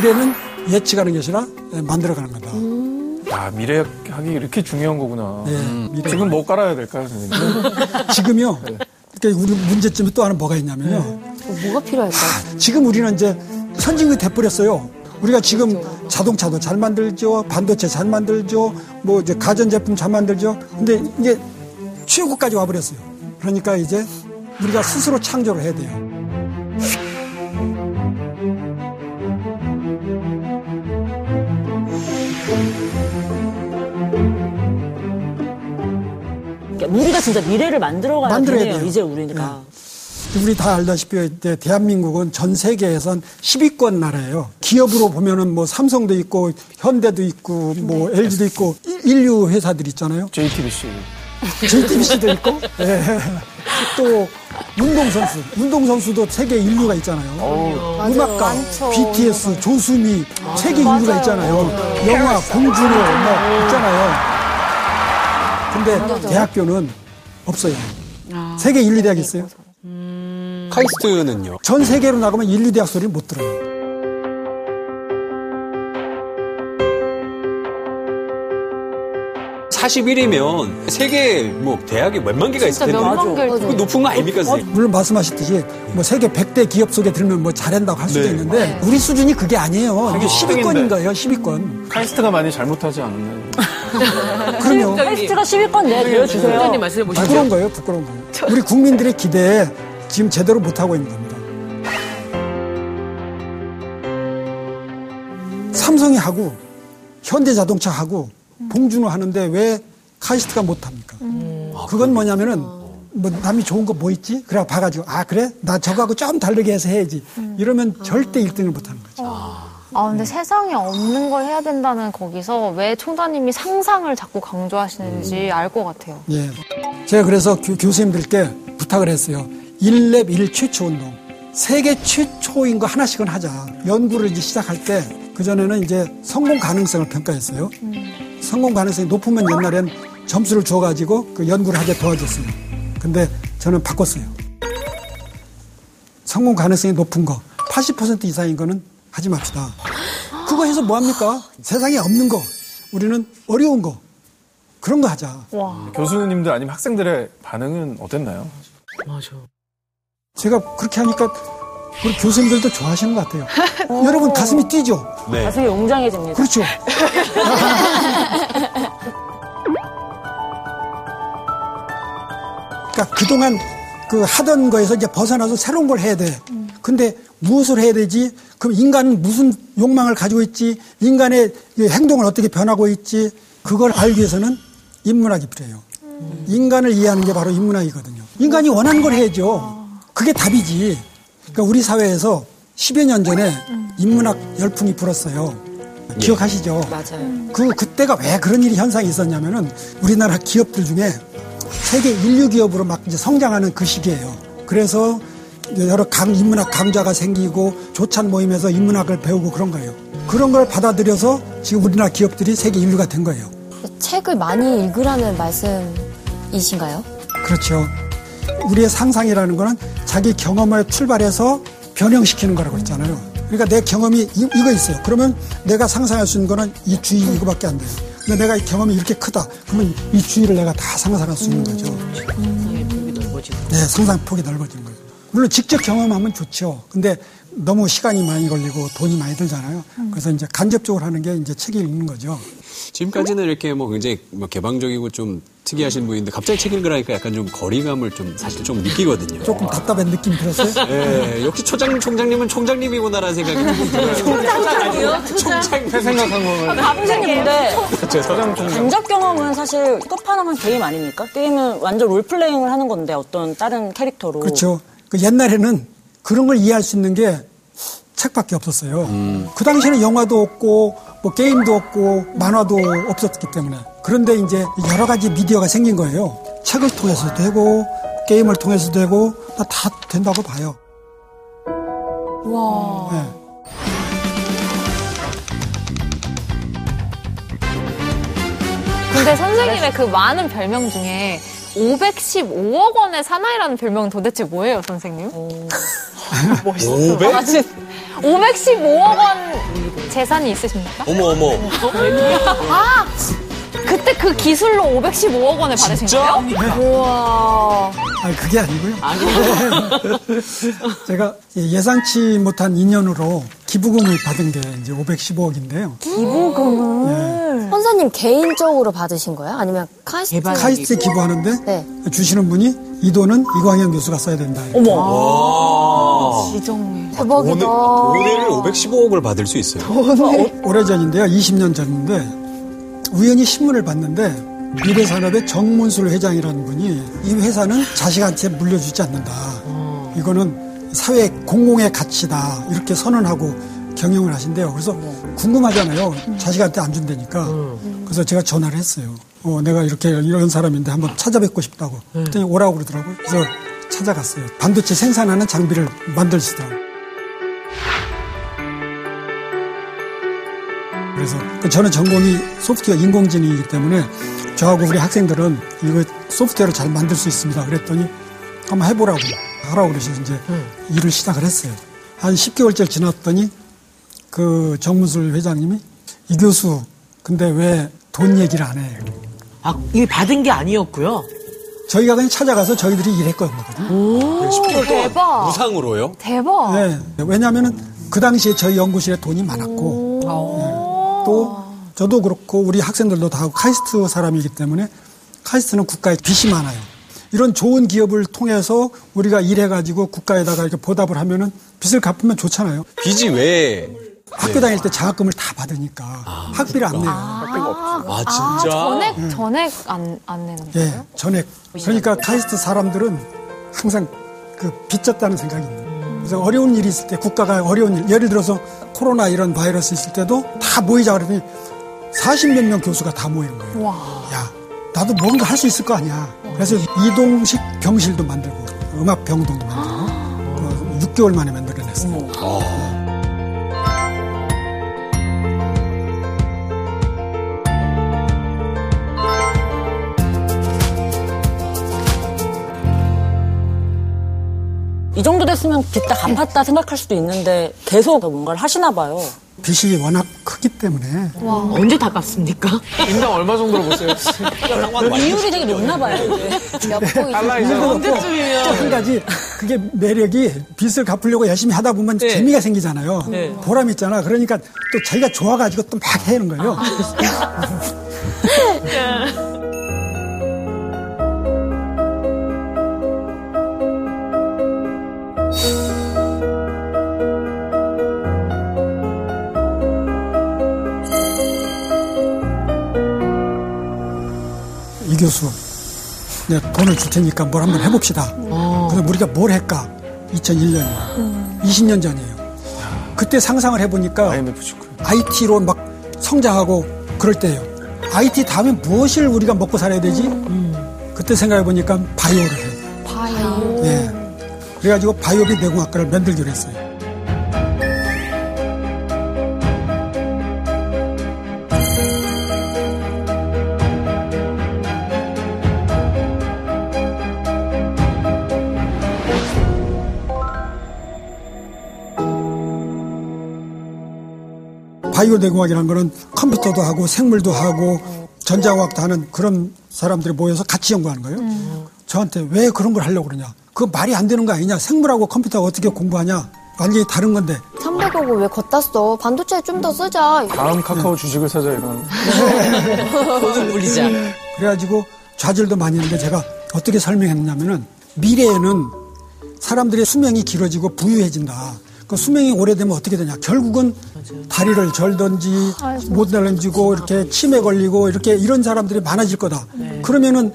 미래는 예측 하는 것이 아니라 만들어가는 거다. 야, 미래학이 이렇게 중요한 거구나. 예, 음. 미래. 지금 뭐 깔아야 될까요, 선생님? 지금요. 그러니까 우리 문제점이 또 하나 뭐가 있냐면요. 어, 뭐가 필요할까요? 지금 우리는 이제 선진국이 돼버렸어요. 우리가 지금 자동차도 잘 만들죠, 반도체 잘 만들죠, 뭐 이제 가전제품 잘 만들죠. 근데 이제 최고까지 와버렸어요. 그러니까 이제 우리가 스스로 창조를 해야 돼요. 우리가 진짜 미래를 만들어가야 만들어야 되네요. 돼요. 이제 우리가. 우리 다 알다시피 대한민국은 전 세계에선 10위권 나라예요. 기업으로 보면은 뭐 삼성도 있고 현대도 있고 뭐 LG도 있고 일- 인류 회사들 있잖아요. JTBC. JTBC도 있고 예. 또 운동선수 운동선수도 세계 인류가 있잖아요 음악가 BTS 조수미 세계 인류가 있잖아요 영화 공주노 뭐 있잖아요 근데 대학교는 없어요. 세계 인류 대학 있어요. 카이스트는요? 전 세계로 나가면 인류 대학 소리를 못 들어요 41이면 세계 뭐 대학이 몇만 개가 있을 텐데 몇만 그거 높은 거 아닙니까 선생님? 물론 말씀하셨듯이 뭐 세계 100대 기업 속에 들면 뭐 잘한다고 할 수도 네. 있는데 우리 수준이 그게 아니에요 이게 10위권인 10위권인데. 거예요 10위권 카이스트가 많이 잘못하지 않았나요? 그럼요 테스트가 10위권 내보여주세요. 선생님 말씀해 보시죠. 부끄러운 거예요, 부끄러운 거예요. 우리 국민들의 기대에 지금 제대로 못 하고 있는 겁니다. 삼성이 하고, 현대자동차 하고, 봉준호 하는데 왜 카이스트가 못합니까? 그건 뭐냐면은, 뭐 남이 좋은 거 뭐 있지? 그래 봐가지고, 아, 그래? 나 저거하고 좀 다르게 해서 해야지. 이러면 절대 1등을 못하는 거죠. 아, 근데 세상에 없는 걸 해야 된다는 거기서 왜 총장님이 상상을 자꾸 강조하시는지 알 것 같아요. 예. 제가 그래서 교, 교수님들께 부탁을 했어요. 1랩 1 최초 운동. 세계 최초인 거 하나씩은 하자. 연구를 이제 시작할 때, 그전에는 이제 성공 가능성을 평가했어요. 성공 가능성이 높으면 옛날엔 점수를 줘가지고 그 연구를 하게 도와줬어요. 근데 저는 바꿨어요. 성공 가능성이 높은 거, 80% 이상인 거는 하지 맙시다. 그거 해서 뭐 합니까? 세상에 없는 거, 우리는 어려운 거, 그런 거 하자. 교수님들 아니면 학생들의 반응은 어땠나요? 맞아. 제가 그렇게 하니까 우리 교수님들도 좋아하시는 것 같아요. 여러분 가슴이 뛰죠? 네. 가슴이 웅장해집니다. 그렇죠. 그러니까 그동안 그 하던 거에서 이제 벗어나서 새로운 걸 해야 돼. 근데 무엇을 해야 되지? 그럼 인간은 무슨 욕망을 가지고 있지? 인간의 이 행동을 어떻게 변하고 있지? 그걸 알기 위해서는 인문학이 필요해요. 인간을 이해하는 게 바로 인문학이거든요. 인간이 원하는 걸 해야죠. 그게 답이지. 그러니까 우리 사회에서 10여 년 전에 인문학 열풍이 불었어요. 기억하시죠? 맞아요. 그 그때가 왜 그런 일이 현상이 있었냐면은 우리나라 기업들 중에 세계 인류 기업으로 막 이제 성장하는 그 시기예요. 그래서 여러 강 인문학 강좌가 생기고 조찬 모임에서 인문학을 배우고 그런 거예요. 그런 걸 받아들여서 지금 우리나라 기업들이 세계 인류가 된 거예요. 책을 많이 읽으라는 말씀이신가요? 그렇죠. 우리의 상상이라는 거는 자기 경험을 출발해서 변형시키는 거라고 했잖아요. 그러니까 내 경험이 이, 거 있어요. 그러면 내가 상상할 수 있는 거는 이 주의 이거밖에 안 돼요. 근데 내가 이 경험이 이렇게 크다. 그러면 이 주의를 내가 다 상상할 수 있는 거죠. 상상의 폭이 넓어지고. 네, 상상 폭이 넓어지는 거죠. 물론 직접 경험하면 좋죠. 근데 너무 시간이 많이 걸리고 돈이 많이 들잖아요. 그래서 이제 간접적으로 하는 게 이제 책을 읽는 거죠. 지금까지는 이렇게 뭐 굉장히 뭐 개방적이고 좀 특이하신 분인데 갑자기 책 읽으라니까 약간 좀 거리감을 좀 사실 좀 느끼거든요. 조금 답답한 느낌 들었어요? 예, 역시 초장 총장님은 총장님이구나라는 생각이 조금 들어요. 총장이요? 총장 새 생각한 선생님인데 서장 총장. 간접 경험은 사실 끝판왕은 게임 아닙니까? 게임은 완전 롤플레잉을 하는 건데 어떤 다른 캐릭터로. 그렇죠. 그 옛날에는 그런 걸 이해할 수 있는 게 책밖에 없었어요. 그 당시에는 영화도 없고 뭐 게임도 없고 만화도 없었기 때문에 그런데 이제 여러 가지 미디어가 생긴 거예요. 책을 통해서도 되고 게임을 통해서도 되고 다 된다고 봐요. 와. 네. 근데 선생님의 그 많은 별명 중에 515억 원의 사나이라는 별명은 도대체 뭐예요, 선생님? 멋있어. 500? 아, 진 515억 원 재산이 있으십니까? 어머 어머. 아! 그때 그 기술로 515억 원을 받으신 진짜? 거예요? 우와. 아니 그게 아니고요. 제가 예상치 못한 인연으로 기부금을 받은 게 이제 515억인데요. 기부금을 선생님 개인적으로 받으신 거예요? 아니면 카이스트? 카이스트에 기부하는데 네. 주시는 분이 이 돈은 이광현 교수가 써야 된다. 와. 지정해. 대박이다. 돈을 515억을 받을 수 있어요. 오래전인데요. 20년 전인데 우연히 신문을 봤는데 미래산업의 정문술 회장이라는 분이 이 회사는 자식한테 물려주지 않는다. 이거는 사회 공공의 가치다. 이렇게 선언하고 경영을 하신대요. 그래서 궁금하잖아요. 자식한테 안 준다니까. 그래서 제가 전화를 했어요. 어, 내가 이렇게 이런 사람인데 한번 찾아뵙고 싶다고. 그랬더니 오라고 그러더라고요. 그래서 찾아갔어요. 반도체 생산하는 장비를 만들시더라고요. 저는 전공이 소프트웨어 인공지능이기 때문에 저하고 우리 학생들은 이거 소프트웨어를 잘 만들 수 있습니다. 그랬더니 한번 해보라고 하라고 그러셔서 이제 일을 시작을 했어요. 한 10개월째 지났더니 그 정문술 회장님이 이 교수 근데 왜 돈 얘기를 안 해? 아, 이게 받은 게 아니었고요. 저희가 그냥 찾아가서 저희들이 일했거든요. 10개월 동안 대박. 무상으로요? 대박. 네. 왜냐하면 그 당시에 저희 연구실에 돈이 많았고 네. 또 저도 그렇고 우리 학생들도 다 카이스트 사람이기 때문에 카이스트는 국가에 빚이 많아요. 이런 좋은 기업을 통해서 우리가 일해가지고 국가에다가 이렇게 보답을 하면은 빚을 갚으면 좋잖아요. 빚이 왜? 학교 다닐 때 장학금을 다 받으니까 학비를 안 내요. 아 진짜? 전액, 전액 안, 안 내는 예, 거예요? 전액. 그러니까 카이스트 사람들은 항상 그 빚졌다는 생각이 있는. 그래서 어려운 일이 있을 때 국가가 어려운 일, 예를 들어서 코로나 이런 바이러스 있을 때도 다 모이자 그러더니 40몇 명 교수가 다 모이는 거예요. 야, 나도 뭔가 할 수 있을 거 아니야. 그래서 이동식 병실도 만들고 음악 병동도 만들고 그 6개월 만에 만들어냈어요. 이 정도 됐으면 빚다 갚았다 생각할 수도 있는데 계속 뭔가를 하시나 봐요. 빚이 워낙 크기 때문에 언제 다 갚습니까? 인당 얼마 정도로 보세요? 이율이 되게 높나 봐요, 이제. 달라이잖아. 언제쯤이면. 또한 가지 그게 매력이 빚을 갚으려고 열심히 하다 보면 재미가 생기잖아요. 보람 있잖아. 그러니까 또 자기가 좋아가지고 또 막 해는 거예요. 교수, 내 돈을 줄 테니까 뭘 한번 해봅시다. 그래서 우리가 뭘 할까? 2001년이에요. 20년 전이에요. 그때 상상을 해보니까. IT로 막 성장하고 그럴 때예요. IT 다음에 무엇을 우리가 먹고 살아야 되지? 그때 생각해보니까 바이오를 해야 돼요. 바이오. 예. 그래가지고 바이오비 내공학과를 만들기로 했어요. 바이오 내공학이라는 거는 컴퓨터도 하고 생물도 하고 전자공학도 하는 그런 사람들이 모여서 같이 연구하는 거예요. 저한테 왜 그런 걸 하려고 그러냐. 그거 말이 안 되는 거 아니냐. 생물하고 컴퓨터가 어떻게 공부하냐. 완전히 다른 건데. 300억을 왜 걷다 써? 반도체 좀 더 쓰자. 다음 카카오 주식을 사자 이런. 돈을 물리자. 그래가지고 좌절도 많이 했는데 제가 어떻게 설명했냐면은 미래에는 사람들의 수명이 길어지고 부유해진다. 그 수명이 오래되면 어떻게 되냐. 결국은 다리를 절던지 못 날던지고 이렇게 치매 걸리고 이렇게 이런 사람들이 많아질 거다. 그러면은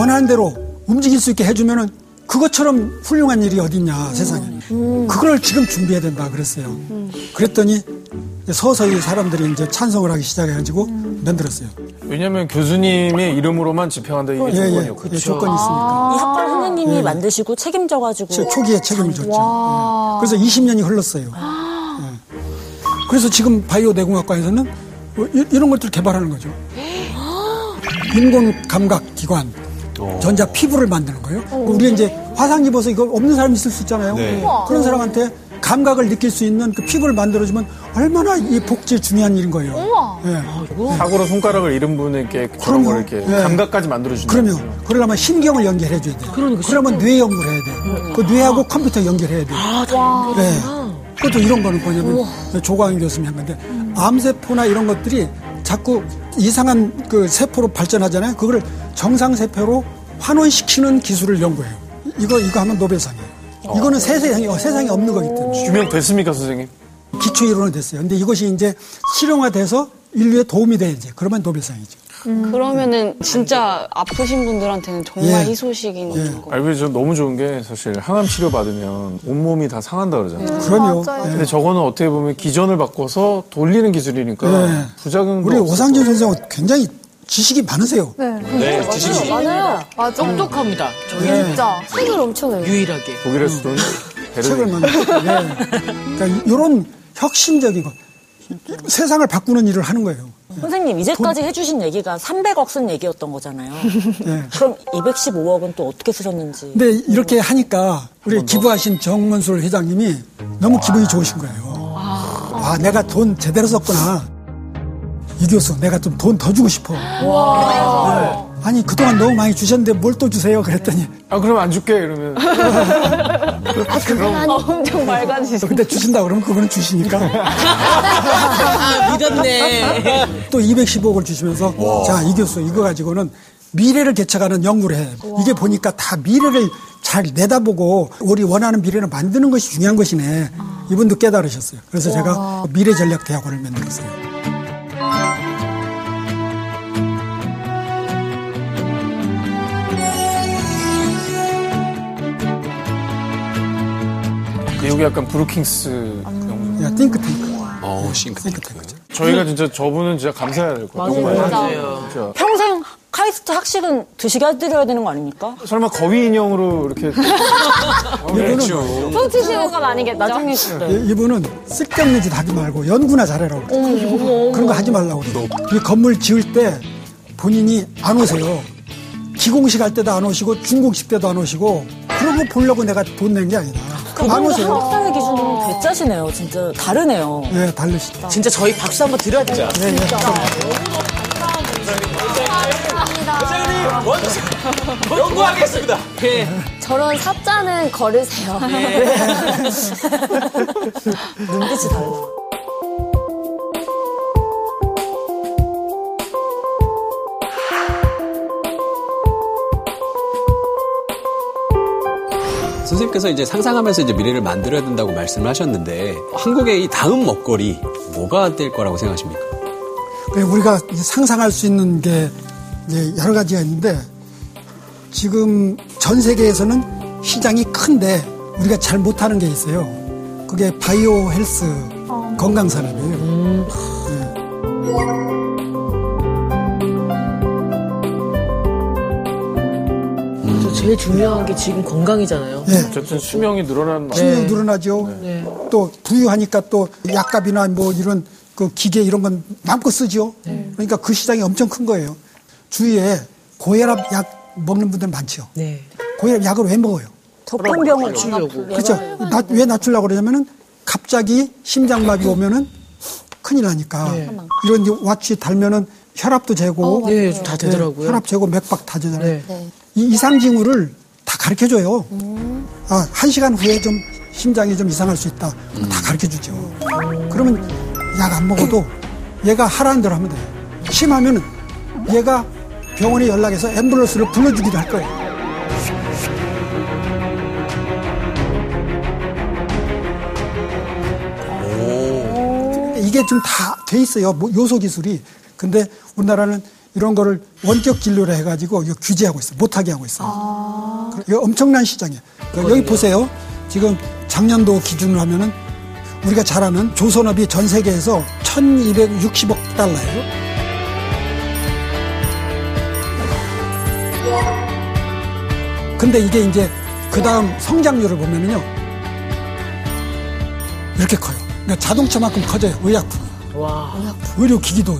원하는 대로 움직일 수 있게 해주면은 그것처럼 훌륭한 일이 어딨냐 세상에. 그걸 지금 준비해야 된다 그랬어요. 그랬더니 서서히 사람들이 이제 찬성을 하기 시작해가지고 만들었어요. 왜냐면 교수님의 이름으로만 집행한다 이게 예, 예. 조건이요. 예, 조건이 있으니까. 이 학과 선생님이 만드시고 책임져가지고. 제 초기에 책임을 졌죠. 예. 그래서 20년이 흘렀어요. 예. 그래서 지금 바이오 내공학과에서는 뭐 이- 이런 것들을 개발하는 거죠. 인공 감각 기관, 전자 피부를 만드는 거예요. 우리 이제 화상 입어서 이거 없는 사람 있을 수 있잖아요. 그런 사람한테 감각을 느낄 수 있는 그 피부를 만들어주면 얼마나 이 복지 중요한 일인 거예요. 예. 사고로 손가락을 잃은 분에게 그런 걸 이렇게 예. 감각까지 만들어준다. 그러면 그러려면 신경을 연결해줘야 돼요. 그러면 뇌 연구를 해야 돼요. 그 뇌하고 컴퓨터 연결해야 돼요. 네. 그것도 이런 거는 뭐냐면 조광인 교수님이 한 건데 암세포나 이런 것들이 자꾸 이상한 그 세포로 발전하잖아요. 그거를 정상 세포로 환원시키는 기술을 연구해요. 이거 이거 하면 노벨상이에요. 이거는 세상에 세상에 없는 거기 때문에 규명됐습니까 선생님? 기초 이론은 됐어요. 근데 이것이 이제 실용화돼서 인류에 도움이 돼야지. 그러면 노벨상이죠. 그러면은 진짜 아프신 분들한테는 정말 예. 희소식인 예. 거. 알고 저 너무 좋은 게 사실 항암 치료 받으면 온몸이 다 상한다 그러잖아요. 그럼요. 예. 근데 저거는 어떻게 보면 기전을 바꿔서 돌리는 기술이니까 네. 부작용도 우리 거예요. 선생은 굉장히 지식이 많으세요. 네, 지식이 많아요. 똑똑합니다. 저희 진짜. 책을 엄청 읽어요. 유일하게. 독일에서도 책을 베르린 만들고. 네. 그러니까 이런 혁신적인 거. 세상을 바꾸는 일을 하는 거예요. 선생님, 이제까지 해주신 얘기가 300억 쓴 얘기였던 거잖아요. 네. 그럼 215억은 또 어떻게 쓰셨는지. 근데 이렇게 하니까 우리 기부하신 정문술 회장님이 너무 기분이 좋으신 거예요. 아, 내가 돈 제대로 썼구나. 이 교수, 내가 좀 돈 더 주고 싶어. 네. 아니, 그동안 너무 많이 주셨는데 뭘 또 주세요? 그랬더니, 아 그럼 안 줄게 이러면 엄청 맑아지시. 근데 주신다 그러면 그거는 주시니까. 아, 믿었네. 또 215억을 주시면서 자, 이 교수 이거 가지고는 미래를 개척하는 연구를 해. 이게 보니까 다 미래를 잘 내다보고 우리 원하는 미래를 만드는 것이 중요한 것이네. 이분도 깨달으셨어요. 그래서 제가 미래 전략 대학원을 만들었어요. 여기 약간 브루킹스 그 야, 띵크탱크. 어, 싱크탱크. 저희가 진짜 저분은 진짜 감사해야 될 것 같아요. 맞아요. 진짜. 평생 카이스트 학식은 드시게 해드려야 되는 거 아닙니까? 설마 거위 인형으로 이렇게 그렇죠. 훔치시는 건 아니겠죠? 나중에 네. 이- 이분은 쓸데없는 짓 하지 말고 연구나 잘해라고. 그런 거 하지 말라고 그래요. 이 건물 지을 때 본인이 안 오세요. 기공식 할 때도 안 오시고 중공식 때도 안 오시고 그런 거 보려고 내가 돈 낸 게 아니다. 그분도 많으세요. 한국 사회 기준으로 배짜시네요. 진짜 다르네요. 네, 다르시다. 진짜 저희 박수 한번 드려야 되죠. 네, 네. 연구하겠습니다. 저런 사자는 거르세요. 눈빛이 달라. 선생님께서 이제 상상하면서 이제 미래를 만들어야 된다고 말씀을 하셨는데 한국의 이 다음 먹거리 뭐가 될 거라고 생각하십니까? 그래, 우리가 이제 상상할 수 있는 게 이제 여러 가지가 있는데 지금 전 세계에서는 시장이 큰데 우리가 잘 못하는 게 있어요. 그게 바이오 헬스 건강 산업이에요. 저 제일 중요한 게 지금 건강이잖아요. 예. 어쨌든 수명이 늘어나는 수명이 늘어나죠. 또 부유하니까 또 약값이나 뭐 이런 그 기계 이런 건 마음껏 쓰죠. 그러니까 그 시장이 엄청 큰 거예요. 주위에 고혈압 약 먹는 분들 많죠. 네. 고혈압 약을 왜 먹어요? 덕분병을 맞추려고. 그렇죠. 나- 왜 낮추려고 그러냐면은 갑자기 심장마비 오면은 큰일 나니까 이런 이제 왓치 달면은 혈압도 재고 네, 다 되더라고요. 혈압 재고 맥박 다 재잖아요. 네. 이 이상 징후를 다 가르쳐 줘요. 아, 한 시간 후에 좀 심장이 좀 이상할 수 있다. 다 가르쳐 주죠. 그러면 약 안 먹어도 얘가 하라는 대로 하면 돼요. 심하면은 얘가 병원에 연락해서 앰뷸런스를 불러주기도 할 거예요. 이게 좀다돼 있어요. 뭐 요소 기술이. 근데 우리나라는 이런 거를 원격 진료를 해가지고 규제하고 있어. 못하게 하고 있어요. 이거 엄청난 시장이에요. 그러니까 여기 보세요. 지금 작년도 기준으로 하면은 우리가 잘 아는 조선업이 전 세계에서 1260억 달러예요. 근데 이게 이제 그 다음 성장률을 보면은요. 이렇게 커요. 그러니까 자동차만큼 커져요. 의약품이. 와. 의료기기도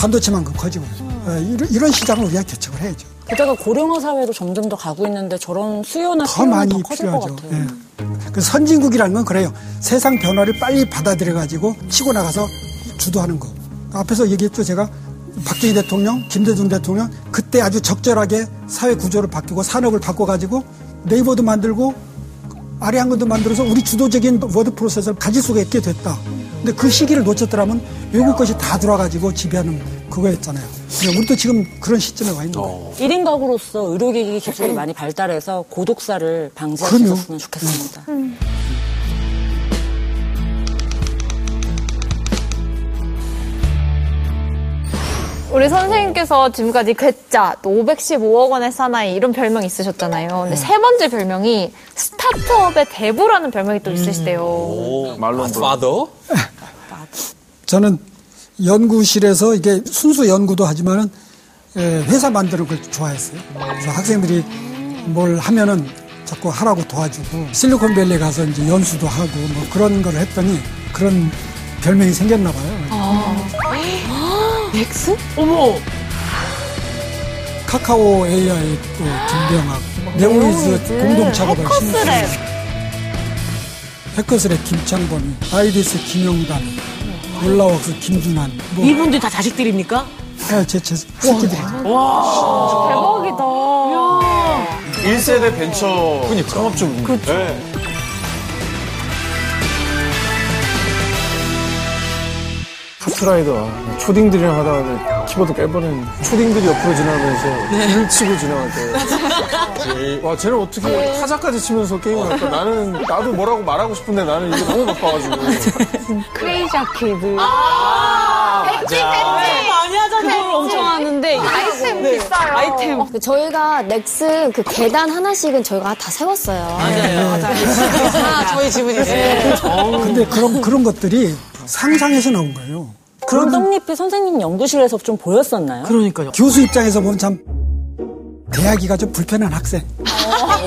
반도체만큼 커지고. 어, 이런, 이런 시장을 우리가 개척을 해야죠. 게다가 고령화 사회로 점점 더 가고 있는데 저런 수요나 더 많이 더 커질 것 필요하죠. 같아요. 예. 그 선진국이라는 건 그래요. 세상 변화를 빨리 받아들여 가지고 치고 나가서 주도하는 거. 앞에서 얘기했죠. 제가 박정희 대통령, 김대중 대통령 그때 아주 적절하게 사회 구조를 바뀌고 산업을 바꿔 가지고 네이버도 만들고 아래아 한글도 만들어서 우리 주도적인 워드 프로세서를 가질 수가 있게 됐다. 근데 그 시기를 놓쳤더라면 외국 것이 다 들어와가지고 지배하는 그거였잖아요. 근데 우리도 지금 그런 시점에 와 있는 거예요. 1인 가구로서 의료기기 기술이 많이 발달해서 고독사를 방지할 수. 있었으면 좋겠습니다. 우리 선생님께서 지금까지 괴짜, 또 515억 원의 사나이 이런 별명 있으셨잖아요. 근데 세 번째 별명이 스타트업의 대부라는 별명이 또 있으시대요. 말론 파더? 저는 연구실에서 이게 순수 연구도 하지만은 에, 회사 만드는 걸 좋아했어요. 그래서 학생들이 뭘 하면은 자꾸 하라고 도와주고 실리콘밸리 가서 이제 연수도 하고 뭐 그런 걸 했더니 그런 별명이 생겼나 봐요. 넥스? 어머. 카카오 AI 또 김병학, 네오위즈 공동 작업을 해커스랩. 해커스랩 김창범이, 아이디스 김영달, 올라웍스 김준환, 뭐. 이분들 다 자식들입니까? 네, 제, 제 새끼들이. 대박이다. 1세대 벤처. 창업주분. 카트라이더와 초딩들이랑 하다가 키보드 깨버리는 초딩들이 옆으로 지나가면서 길을 치고 지나갈 때. 와, 쟤는 어떻게 타자까지 치면서 게임을 할까? 나는, 나도 뭐라고 말하고 싶은데 나는 이게 너무 바빠가지고. 크레이지 아케이드. 많이 하잖아요. 그걸 엄청 하는데 아이템 비싸요. 아이템. 그 저희가 넥슨 그 계단 하나씩은 저희가 다 세웠어요. 아, 저희 지분이 있어요. 근데 그런 그런 것들이 상상에서 나온 거예요. 그런 떡잎이 선생님 연구실에서 좀 보였었나요? 그러니까요. 교수 입장에서 보면 참 대하기가 좀 불편한 학생.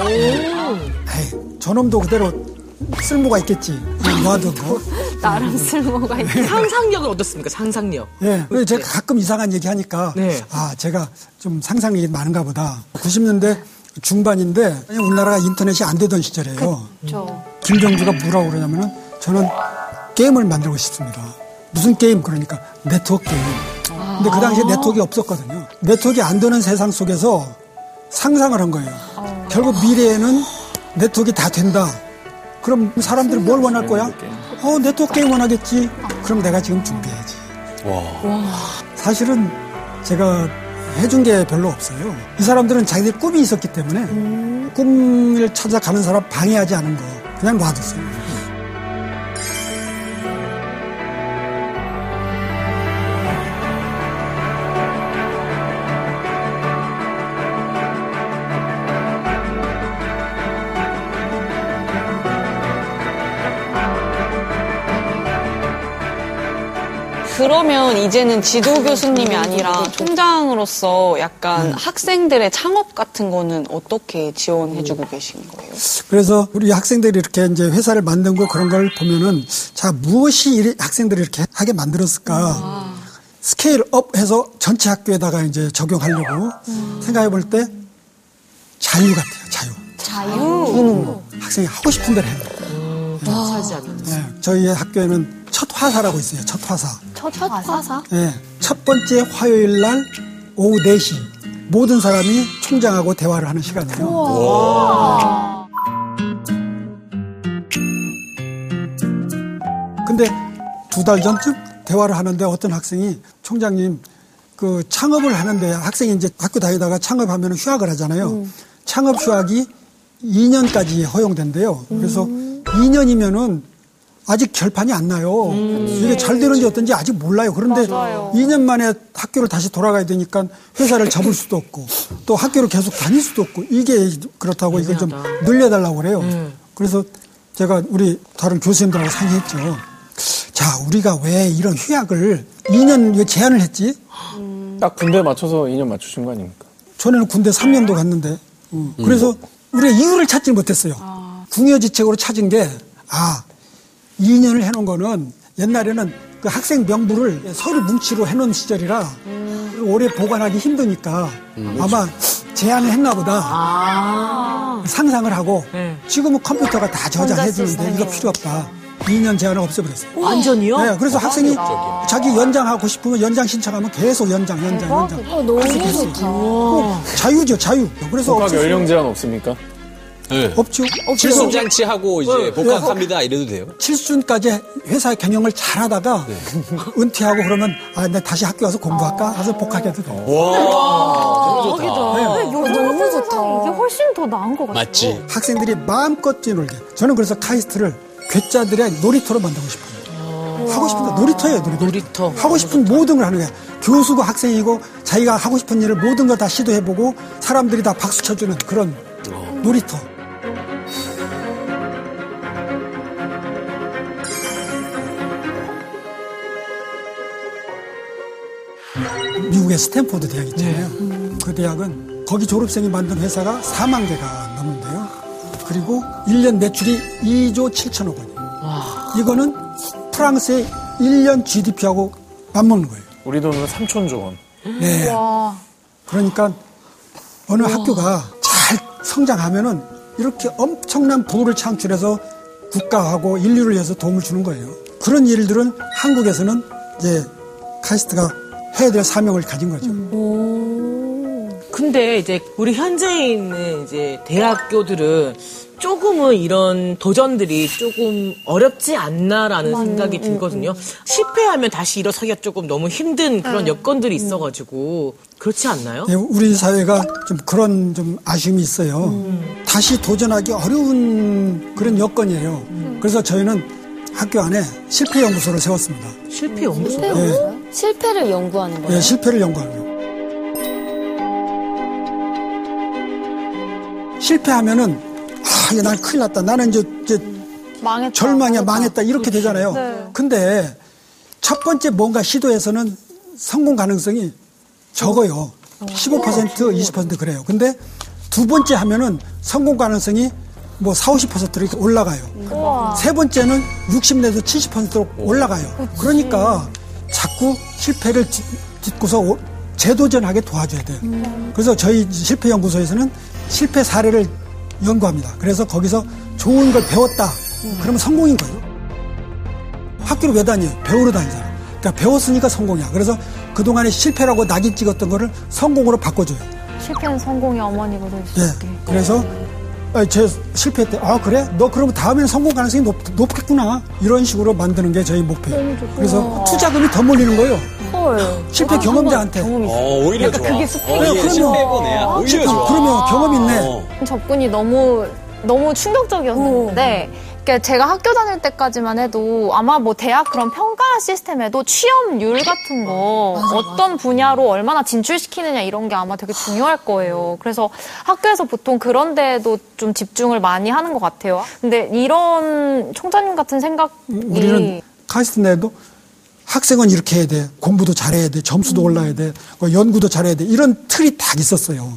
에이, 저놈도 그대로 쓸모가 있겠지. 놔둔 거. 나름 쓸모가 있다. 상상력은 어떻습니까? 상상력. 예. 그래서 제가 가끔 이상한 얘기 하니까 네. 아 제가 좀 상상력이 많은가 보다. 90년대 중반인데 우리나라가 인터넷이 안 되던 시절이에요. 그렇죠. 김정주가 뭐라고 그러냐면은 저는 게임을 만들고 싶습니다. 무슨 게임 그러니까 네트워크 게임. 근데 그 당시에 네트워크가 없었거든요. 네트워크가 안 되는 세상 속에서 상상을 한 거예요. 결국 미래에는 네트워크가 다 된다. 그럼 사람들이 뭘 원할 거야? 어, 네트워크 게임 원하겠지. 그럼 내가 지금 준비해야지. 사실은 제가 해준 게 별로 없어요. 이 사람들은 자기들 꿈이 있었기 때문에 꿈을 찾아가는 사람 방해하지 않은 거 그냥 놔뒀어요. 그러면 이제는 지도 교수님이 아니라 총장으로서 약간 학생들의 창업 같은 거는 어떻게 지원해주고 계신 거예요? 그래서 우리 학생들이 이렇게 이제 회사를 만든 거 그런 걸 보면은 자 무엇이 이 학생들이 이렇게 하게 만들었을까? scale up 해서 전체 학교에다가 이제 적용하려고 생각해 볼 때 자유 같아요 자유. 자유. 학생이 하고 싶은 대로 해요 네, 저희 학교에는 첫 화사라고 있어요 첫 화사. 첫 화사? 네, 첫 번째 화요일 날 오후 4시 모든 사람이 총장하고 대화를 하는 시간이에요. 근데 두 달 전쯤 대화를 하는데 어떤 학생이 총장님 그 창업을 하는데 학생이 이제 학교 다니다가 창업하면 휴학을 하잖아요. 창업 휴학이 2년까지 허용된대요. 그래서 2년이면은 아직 결판이 안 나요. 이게 잘 되는지 어떤지 아직 몰라요. 그런데 2년 만에 학교를 다시 돌아가야 되니까 회사를 접을 수도 없고 또 학교를 계속 다닐 수도 없고 이게 그렇다고 이걸 좀 늘려달라고 그래요. 그래서 제가 우리 다른 교수님들하고 상의했죠. 자, 우리가 왜 이런 휴학을 2년 왜 제한을 했지? 딱 군대 맞춰서 2년 맞추신 거 아닙니까? 전에는 군대 3년도 갔는데. 음. 그래서 우리가 이유를 찾지 못했어요. 궁여지책으로 찾은 게, 아, 2년을 해놓은 거는 옛날에는 그 학생 명부를 서류 뭉치로 해놓은 시절이라 오래 보관하기 힘드니까 아마 제한을 했나 보다. 상상을 하고 지금은 컴퓨터가 다 저장해주는데 이거 필요 없다. 2년 제한을 없애버렸어요. 완전히요? 네, 그래서 학생이 자기 연장하고 싶으면 연장 신청하면 계속 연장, 연장, 연장. 어, 너무 좋다. 어, 자유죠, 자유. 그래서. 연령 제한 없습니까? 네. 없죠. 칠순 장치하고 이제 복학합니다 이래도 돼요? 칠순까지 회사 경영을 잘하다가 은퇴하고 그러면 아, 나 다시 학교 가서 공부할까? 하서 복학해도 돼요. 근데 요즘 너무 좋다. 이게 훨씬 더 나은 것 같아요. 맞지. 학생들이 마음껏 뛰놀게. 저는 그래서 카이스트를 괴짜들의 놀이터로 만들고 싶어요. 하고 싶은 데 놀이터예요, 놀이터. 놀이터. 하고 싶은 모든 걸 하는 거야. 교수고 학생이고 자기가 하고 싶은 일을 모든 걸 다 시도해보고 사람들이 다 박수 쳐주는 그런 놀이터. 미국의 스탠포드 대학 있잖아요. 그 대학은 거기 졸업생이 만든 회사가 4만 개가 넘는데요. 그리고 1년 매출이 2조 7천억 원이에요. 이거는 프랑스의 1년 GDP하고 맞먹는 거예요. 우리 돈으로 3천조 원. 네. 그러니까 어느 학교가 잘 성장하면은 이렇게 엄청난 부를 창출해서 국가하고 인류를 위해서 도움을 주는 거예요. 그런 일들은 한국에서는 이제 카이스트가 해야 될 사명을 가진 거죠. 근데 이제 우리 현재 있는 이제 대학교들은 조금은 이런 도전들이 조금 어렵지 않나라는 생각이 들거든요. 실패하면 다시 일어서기가 조금 너무 힘든 그런 여건들이 있어가지고 그렇지 않나요? 네, 우리 사회가 좀 그런 좀 아쉬움이 있어요. 다시 도전하기 어려운 그런 여건이에요. 그래서 저희는 학교 안에 실패 연구소를 세웠습니다. 실패 연구소. 네, 실패를 연구하는 거예요. 네, 실패를 연구하는 거. 실패하면은 아, 이거 난 큰일 났다. 나는 이제, 이제 망했다. 절망이야, 망했다. 이렇게 되잖아요. 근데 첫 번째 뭔가 시도에서는 성공 가능성이 적어요. 15%, 20% 그래요. 근데 두 번째 하면은 성공 가능성이 뭐 4, 50% 이렇게 올라가요. 세 번째는 60 내도 70%로 올라가요. 그러니까 자꾸 실패를 딛- 딛고서 오- 재도전하게 도와줘야 돼요. 그래서 저희 실패연구소에서는 실패 사례를 연구합니다. 그래서 거기서 좋은 걸 배웠다. 그러면 성공인 거예요. 학교를 왜 다녀요? 배우러 다니잖아. 그러니까 배웠으니까 성공이야. 그래서 그동안에 실패라고 낙인 찍었던 거를 성공으로 바꿔줘요. 실패는 성공의 어머니거든요. 예. 그래서 아, 제 실패했대. 아 그래? 너 그러면 다음에는 성공 가능성이 높, 높겠구나. 이런 식으로 만드는 게 저희 목표예요. 그래서 투자금이 더 몰리는 거예요. 헐. 실패 경험자한테. 어, 오히려 좋아. 그게 스펙이야. 어, 이게 그러면- 실패고네야. 오히려 좋아. 그러면 경험 있네. 어. 접근이 너무 너무 충격적이었는데 그러니까 제가 학교 다닐 때까지만 해도 아마 뭐 대학 그런 평가 시스템에도 취업률 같은 거 어떤 분야로 얼마나 진출시키느냐 이런 게 아마 되게 중요할 거예요. 그래서 학교에서 보통 그런 데에도 좀 집중을 많이 하는 것 같아요. 근데 이런 총장님 같은 생각이 우리는 카이스트 내에도 학생은 이렇게 해야 돼. 공부도 잘해야 돼. 점수도 음. 올라야 돼. 뭐 연구도 잘해야 돼. 이런 틀이 딱 있었어요.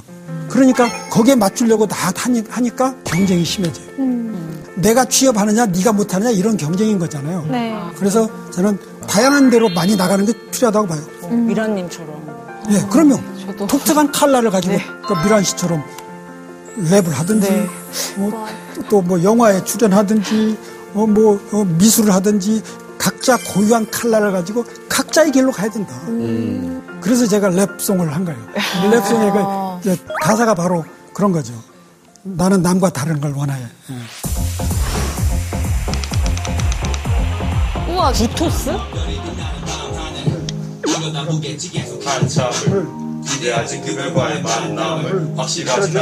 그러니까 거기에 맞추려고 다 하니- 하니까 경쟁이 심해져요. 내가 취업하느냐, 네가 못하느냐 이런 경쟁인 거잖아요. 음. 네. 그래서 저는 다양한 데로 많이 나가는 게 필요하다고 봐요. 미라님처럼. 예, 그러면 독특한 칼라를 가지고 그 미란 씨처럼 랩을 하든지 또뭐 영화에 출연하든지 어, 뭐 어, 미술을 하든지 각자 고유한 칼라를 가지고 각자의 길로 가야 된다. 그래서 제가 랩송을 한 거예요. 랩송의 그 이제 가사가 바로 그런 거죠. 나는 남과 다른 걸 원해. 예. 와 구토스? 한참을 기대하지 만남을 확실하지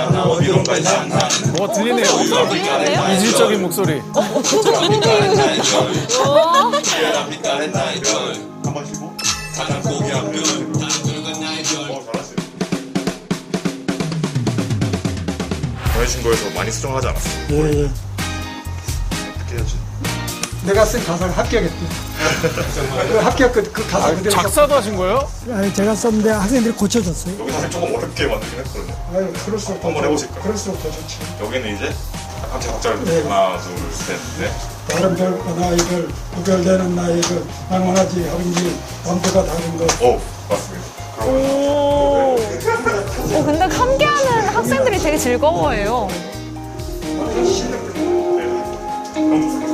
뭐가 들리네요. 이질적인 목소리. 쉬고 가장 고귀 한 별 어, 보내준 거에서 많이 수정하지 않았어 예, 예. 내가 쓴 가사를 합격했대. 그 합격 그, 그 가사 그대로 작사도 하신 거예요? 아니, 제가 썼는데 학생들이 고쳐줬어요. 여기 사실 조금 어렵게 만들긴 했거든요 아유, 그럴수록 더 한번 좋- 해보실까요? 그럴수록 더 좋지. 여기는 이제 각자 각자를 네. 하나 둘 셋 넷 다른 별, 나이들, 구별되는 나이들, 낭만하지, 하른지, 남들과 다른 것. 오 맞습니다 그러면 어, 근데 함께하는 학생들이 되게 즐거워해요. 난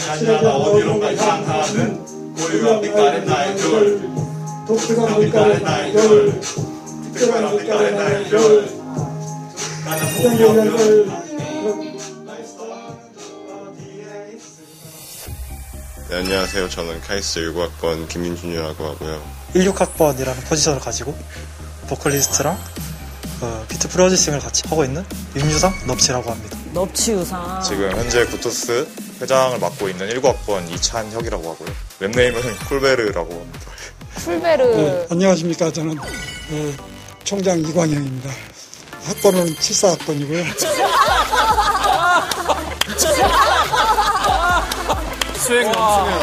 않아 어디론가 향하는 고유한 빛깔의 나의 별 독특한 빛깔의 나의 별 특별한 빛깔의 나의 별 가장 고귀한 별 네, 안녕하세요. 저는 카이스트 19학번 김민준이라고 하고요. 16학번이라는 포지션을 가지고 보컬리스트랑 어, 비트 프로듀싱을 같이 하고 있는 윤유상 넙치라고 합니다. 넙치 유상. 지금 현재 구토스 회장을 맡고 있는 19학번 이찬혁이라고 하고요. 랩네임은 콜베르라고 합니다. 풀베르 네, 안녕하십니까. 저는 어, 총장 이광영입니다. 학번은 74학번이고요. 수행 넘치네요.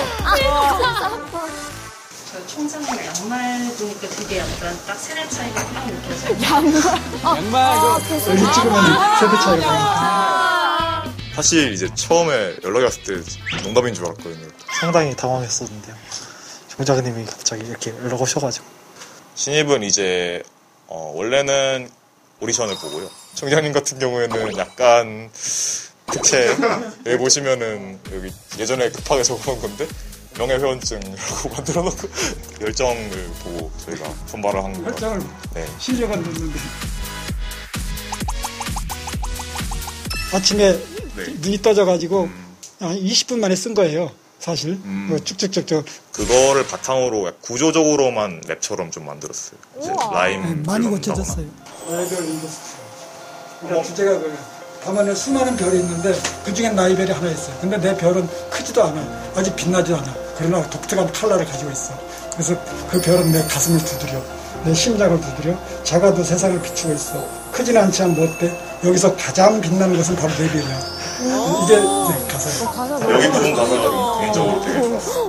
저 총장은 양말 보니까 되게 약간 딱 세대 차이가 딱 느껴져요. 양말 그 여기 찍으면 세대 차이가 사실 이제 처음에 연락이 왔을 때 농담인 줄 알았거든요. 상당히 당황했었는데요. 총장님이 갑자기 이렇게 연락 오셔가지고 신입은 이제 어, 원래는 오디션을 보고요. 총장님 같은 경우에는 약간 특채 여기 보시면은 여기 예전에 급하게 적어놓은 건데 명예회원증이라고 만들어놓고 열정을 보고 저희가 선발을 한 거예요. 결정을 네. 실력은 듣는데 아침에 네. 눈이 떠져가지고 한 20분 만에 쓴 거예요. 사실 뭐 쭉쭉쭉쭉 그거를 바탕으로 구조적으로만 랩처럼 좀 만들었어요. 이제 라임 네, 많이 고쳐졌어요. 나의 별 industry. 그러니까 주제가 그 밤하늘 수많은 별이 있는데 그 중엔 나의 별이 하나 있어요. 근데 내 별은 크지도 않아. 아직 빛나지도 않아. 그러나 독특한 컬러를 가지고 있어. 그래서 그 별은 내 가슴을 두드려. 내 심장을 두드려. 작아도 세상을 비추고 있어. 크지는 않지만 뭐 어때? 여기서 가장 빛나는 것은 바로 내 별이야. 이게 네, 가사예요. 여기 부분 가사가 개인적으로 되게 좋았어. 미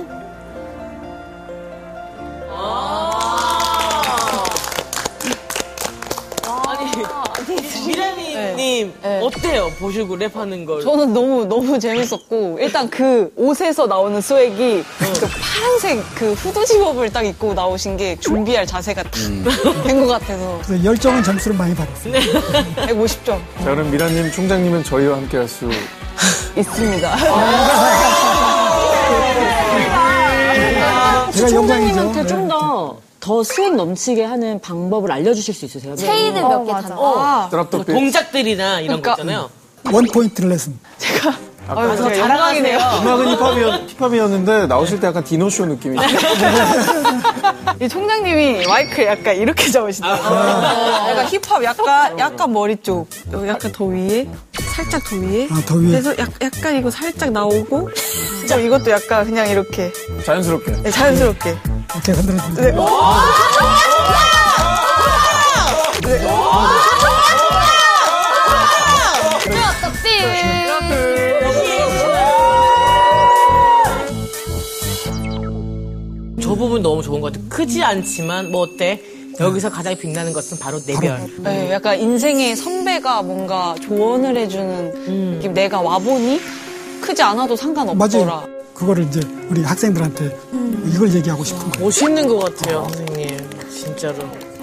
라니님 어때요? 보시고 랩하는 걸. 저는 너무 너무 재밌었고 일단 그 옷에서 나오는 스웩이 그 파란색 그 후드 집업을 딱 입고 나오신 게 준비할 자세가 된것 같아서 그래서 열정은 점수를 많이 받았어요. 150점 자, 그럼 미라님, 총장님은 저희와 함께 할 수. 있습니다. 제가 영광이죠. 총장님한테 네. 좀 더 더 수익 넘치게 하는 방법을 알려주실 수 있으세요? 체인을 몇 개 단다. 드랍더 비 동작들이나 이런 그러니까, 거 있잖아요. 원 포인트 레슨. 아유, 저 제가 자랑하네요. 음악은 힙합이었, 힙합이었는데 나오실 때 약간 디노쇼 느낌이 있어요. 이 총장님이 마이크 약간 이렇게 잡으시더라고요. 약간 힙합 약간 약간 머리 쪽 여기 약간 더 위에 살짝 더 위에. 아, 더 위에. 그래서 약, 약간 이거 살짝 나오고 저 이것도 약간 그냥 이렇게 자연스럽게. 네, 자연스럽게. 이렇게 흔들어줍니다. 네. 저 부분 너무 좋은 것 같아요. 크지 않지만 뭐 어때? 여기서 가장 빛나는 것은 바로 내 별. 네, 약간 인생의 선배가 뭔가 조언을 해주는 느낌. 내가 와보니 크지 않아도 상관없더라. 맞아요. 그거를 이제 우리 학생들한테 이걸 얘기하고 싶은 거예요. 멋있는 것 같아요, 선생님. 진짜로.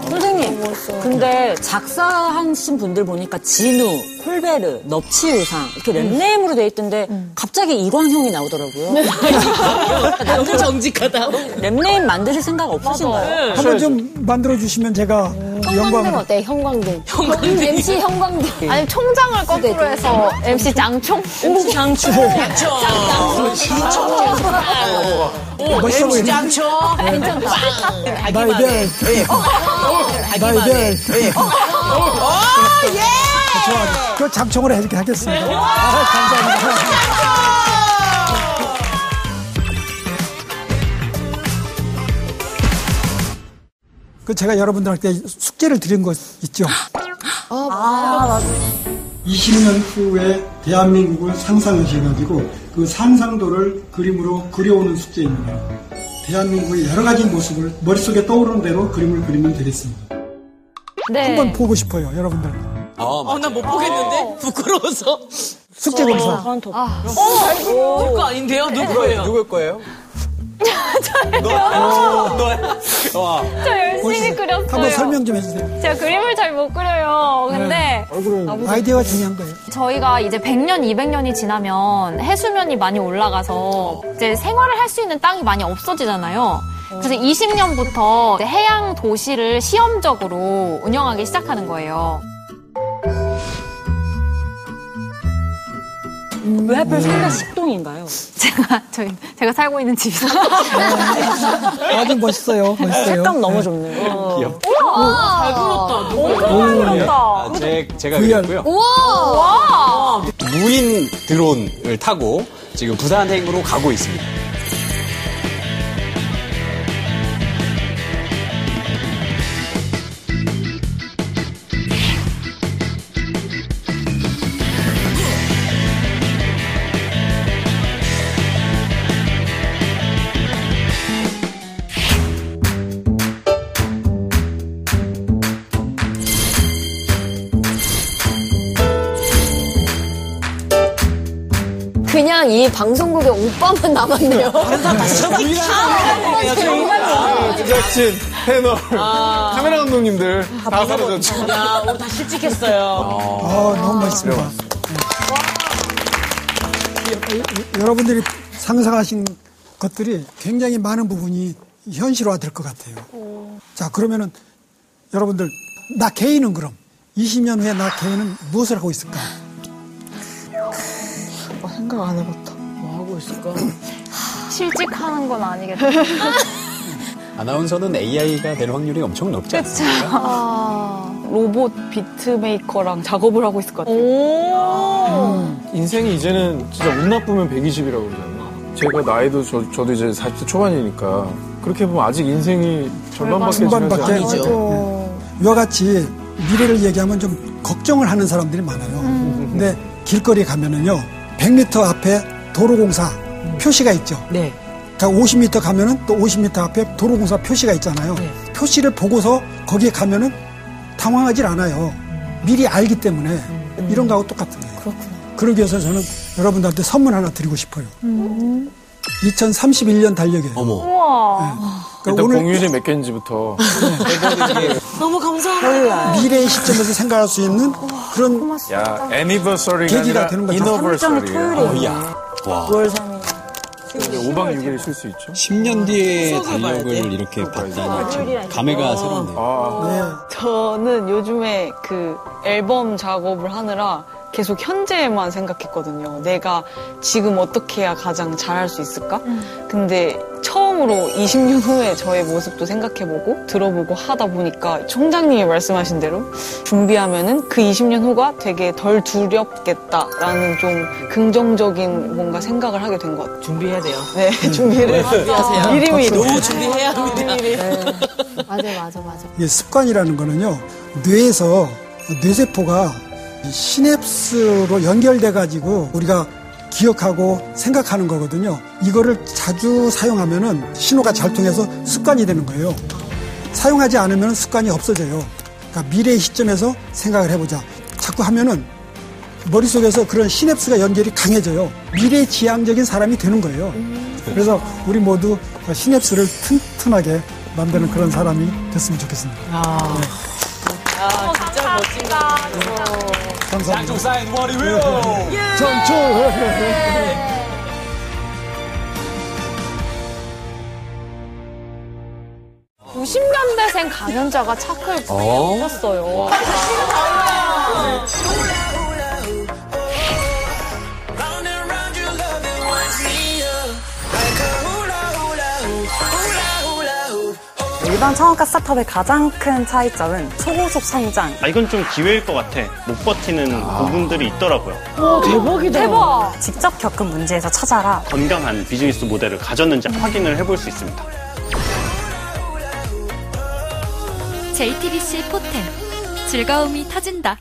선생님, 근데 작사하신 분들 보니까 진우, 콜베르, 넙치 의상 이렇게 랩네임으로 돼 있던데 갑자기 이광형이 나오더라고요. 아주 정직하다. 랩네임 만드실 생각 없으신가요? 한번 좀 만들어 주시면 제가 형광등 어때? 형광등. 형광등. MC 형광등. 아니 총장을 거꾸로 해서 MC 장총? MC 장충. 멋있어 보이네. 장초. 괜찮다. 나의 별. 나의 별. 좋아. 그 장총으로 이렇게 하겠습니다. 아, 감사합니다. 그 제가 여러분들한테 숙제를 드린 것 있죠. 아, 20년 후에 대한민국을 상상하셔가지고 그 상상도를 그림으로 그려오는 숙제입니다. 대한민국의 여러 가지 모습을 머릿속에 떠오르는 대로 그림을 그리면 되겠습니다. 네. 한번 보고 싶어요, 여러분들. 아, 어, 나못 보겠는데? 부끄러워서. 숙제 검사. 어, 누구 아닌데요? 누구예요? 누굴 거예요? 저 열심히 그렸어요. 한번 설명 좀 해주세요. 제가 그림을 잘 못 그려요. 근데 얼굴은 아이디어가 중요한 거예요. 저희가 이제 100년, 200년이 지나면 해수면이 많이 올라가서 이제 생활을 할 수 있는 땅이 많이 없어지잖아요. 그래서 20년부터 해양 도시를 시험적으로 운영하기 시작하는 거예요. 왜 하필 서울의 식동인가요? 제가 저희 제가 살고 있는 집이 아주 멋있어요, 멋있어요. 색감 너무 좋네요. 귀엽. 잘 그렸다. 누구 아, 제, 제가 VR. 그랬고요. 우와! 무인 드론을 타고 지금 부산행으로 가고 있습니다. 그냥 이 방송국에 오빠만 남았네요. 제작진, 패널, 카메라 감독님들 다 사라졌죠. 야, 오늘 다 실직했어요. 아, 너무 멋있습니다. 네. 여러분들이 상상하신 것들이 굉장히 많은 부분이 현실화 될 것 같아요. 자, 그러면은 여러분들, 나 개인은 그럼 20년 후에 나 개인은 무엇을 하고 있을까? 생각 안 해봤다. 뭐 하고 있을까? 실직하는 건 아니겠죠. 아나운서는 AI가 될 확률이 엄청 높지 않습니까? 아. 로봇 비트메이커랑 작업을 하고 있을 것 같아요. 인생이 이제는 진짜 운 나쁘면 120이라고 그러잖아요. 제가 나이도 저, 저도 이제 40대 초반이니까 그렇게 보면 아직 인생이 절반밖에 지나지 중반밖에 않죠. 이와 같이 미래를 얘기하면 좀 걱정을 하는 사람들이 많아요. 근데 길거리에 가면은요, 100m 앞에 도로공사 표시가 있죠. 네. 자, 50m 가면은 또 50m 앞에 도로공사 표시가 있잖아요. 표시를 보고서 거기에 가면은 당황하질 않아요. 미리 알기 때문에 이런 거하고 똑같은 거예요. 그렇구나. 그러기 위해서 저는 여러분들한테 선물 하나 드리고 싶어요. 2031년 달력이에요. 어머. 우와. 그러니까 일단 오늘 공휴일이 몇 개인지부터 너무 감사합니다. 미래의 시점에서 생각할 수 있는 그런 야 애니버서리가 계기가 아니라 되는 거죠. 이너버서리 야. 와. 9월 3일. 5박 6일에 쉴수 있죠? 10년 뒤에 달력을 돼. 이렇게 봤다니 참 감회가 새롭네요. 아, 저는 요즘에 그 앨범 작업을 하느라 계속 현재만 생각했거든요. 내가 지금 어떻게 해야 가장 잘할 수 있을까? 근데 처음으로 20년 후에 저의 모습도 생각해보고 들어보고 하다 보니까 총장님이 말씀하신 대로 준비하면은 그 20년 후가 되게 덜 두렵겠다라는 좀 긍정적인 뭔가 생각을 하게 된 것 같아요. 준비해야 돼요. 네, 준비를 준비하세요. 미리 미리. 노후 준비해야 합니다. 맞아, 맞아, 맞아. 이게 습관이라는 거는요, 뇌에서 뇌세포가 이 시냅스로 연결돼 가지고 우리가 기억하고 생각하는 거거든요. 이거를 자주 사용하면은 신호가 잘 통해서 습관이 되는 거예요. 사용하지 않으면 습관이 없어져요. 그러니까 미래의 시점에서 생각을 해보자. 자꾸 하면은 머릿속에서 그런 시냅스가 연결이 강해져요. 미래 지향적인 사람이 되는 거예요. 그래서 우리 모두 시냅스를 튼튼하게 만드는 그런 사람이 됐으면 좋겠습니다. 아, 진짜. 감사합니다. 장충 사인 머리 위로. 전초! 90년대생 강연자가 차크를 어? 부르셨어요. 일반 창업가 스타트업의 가장 큰 차이점은 초고속 성장. 아, 이건 좀 기회일 것 같아. 못 버티는 부분들이 있더라고요. 오, 대박이다. 대박. 직접 겪은 문제에서 찾아라. 건강한 비즈니스 모델을 가졌는지 확인을 해볼 수 있습니다. JTBC 포텐 즐거움이 터진다.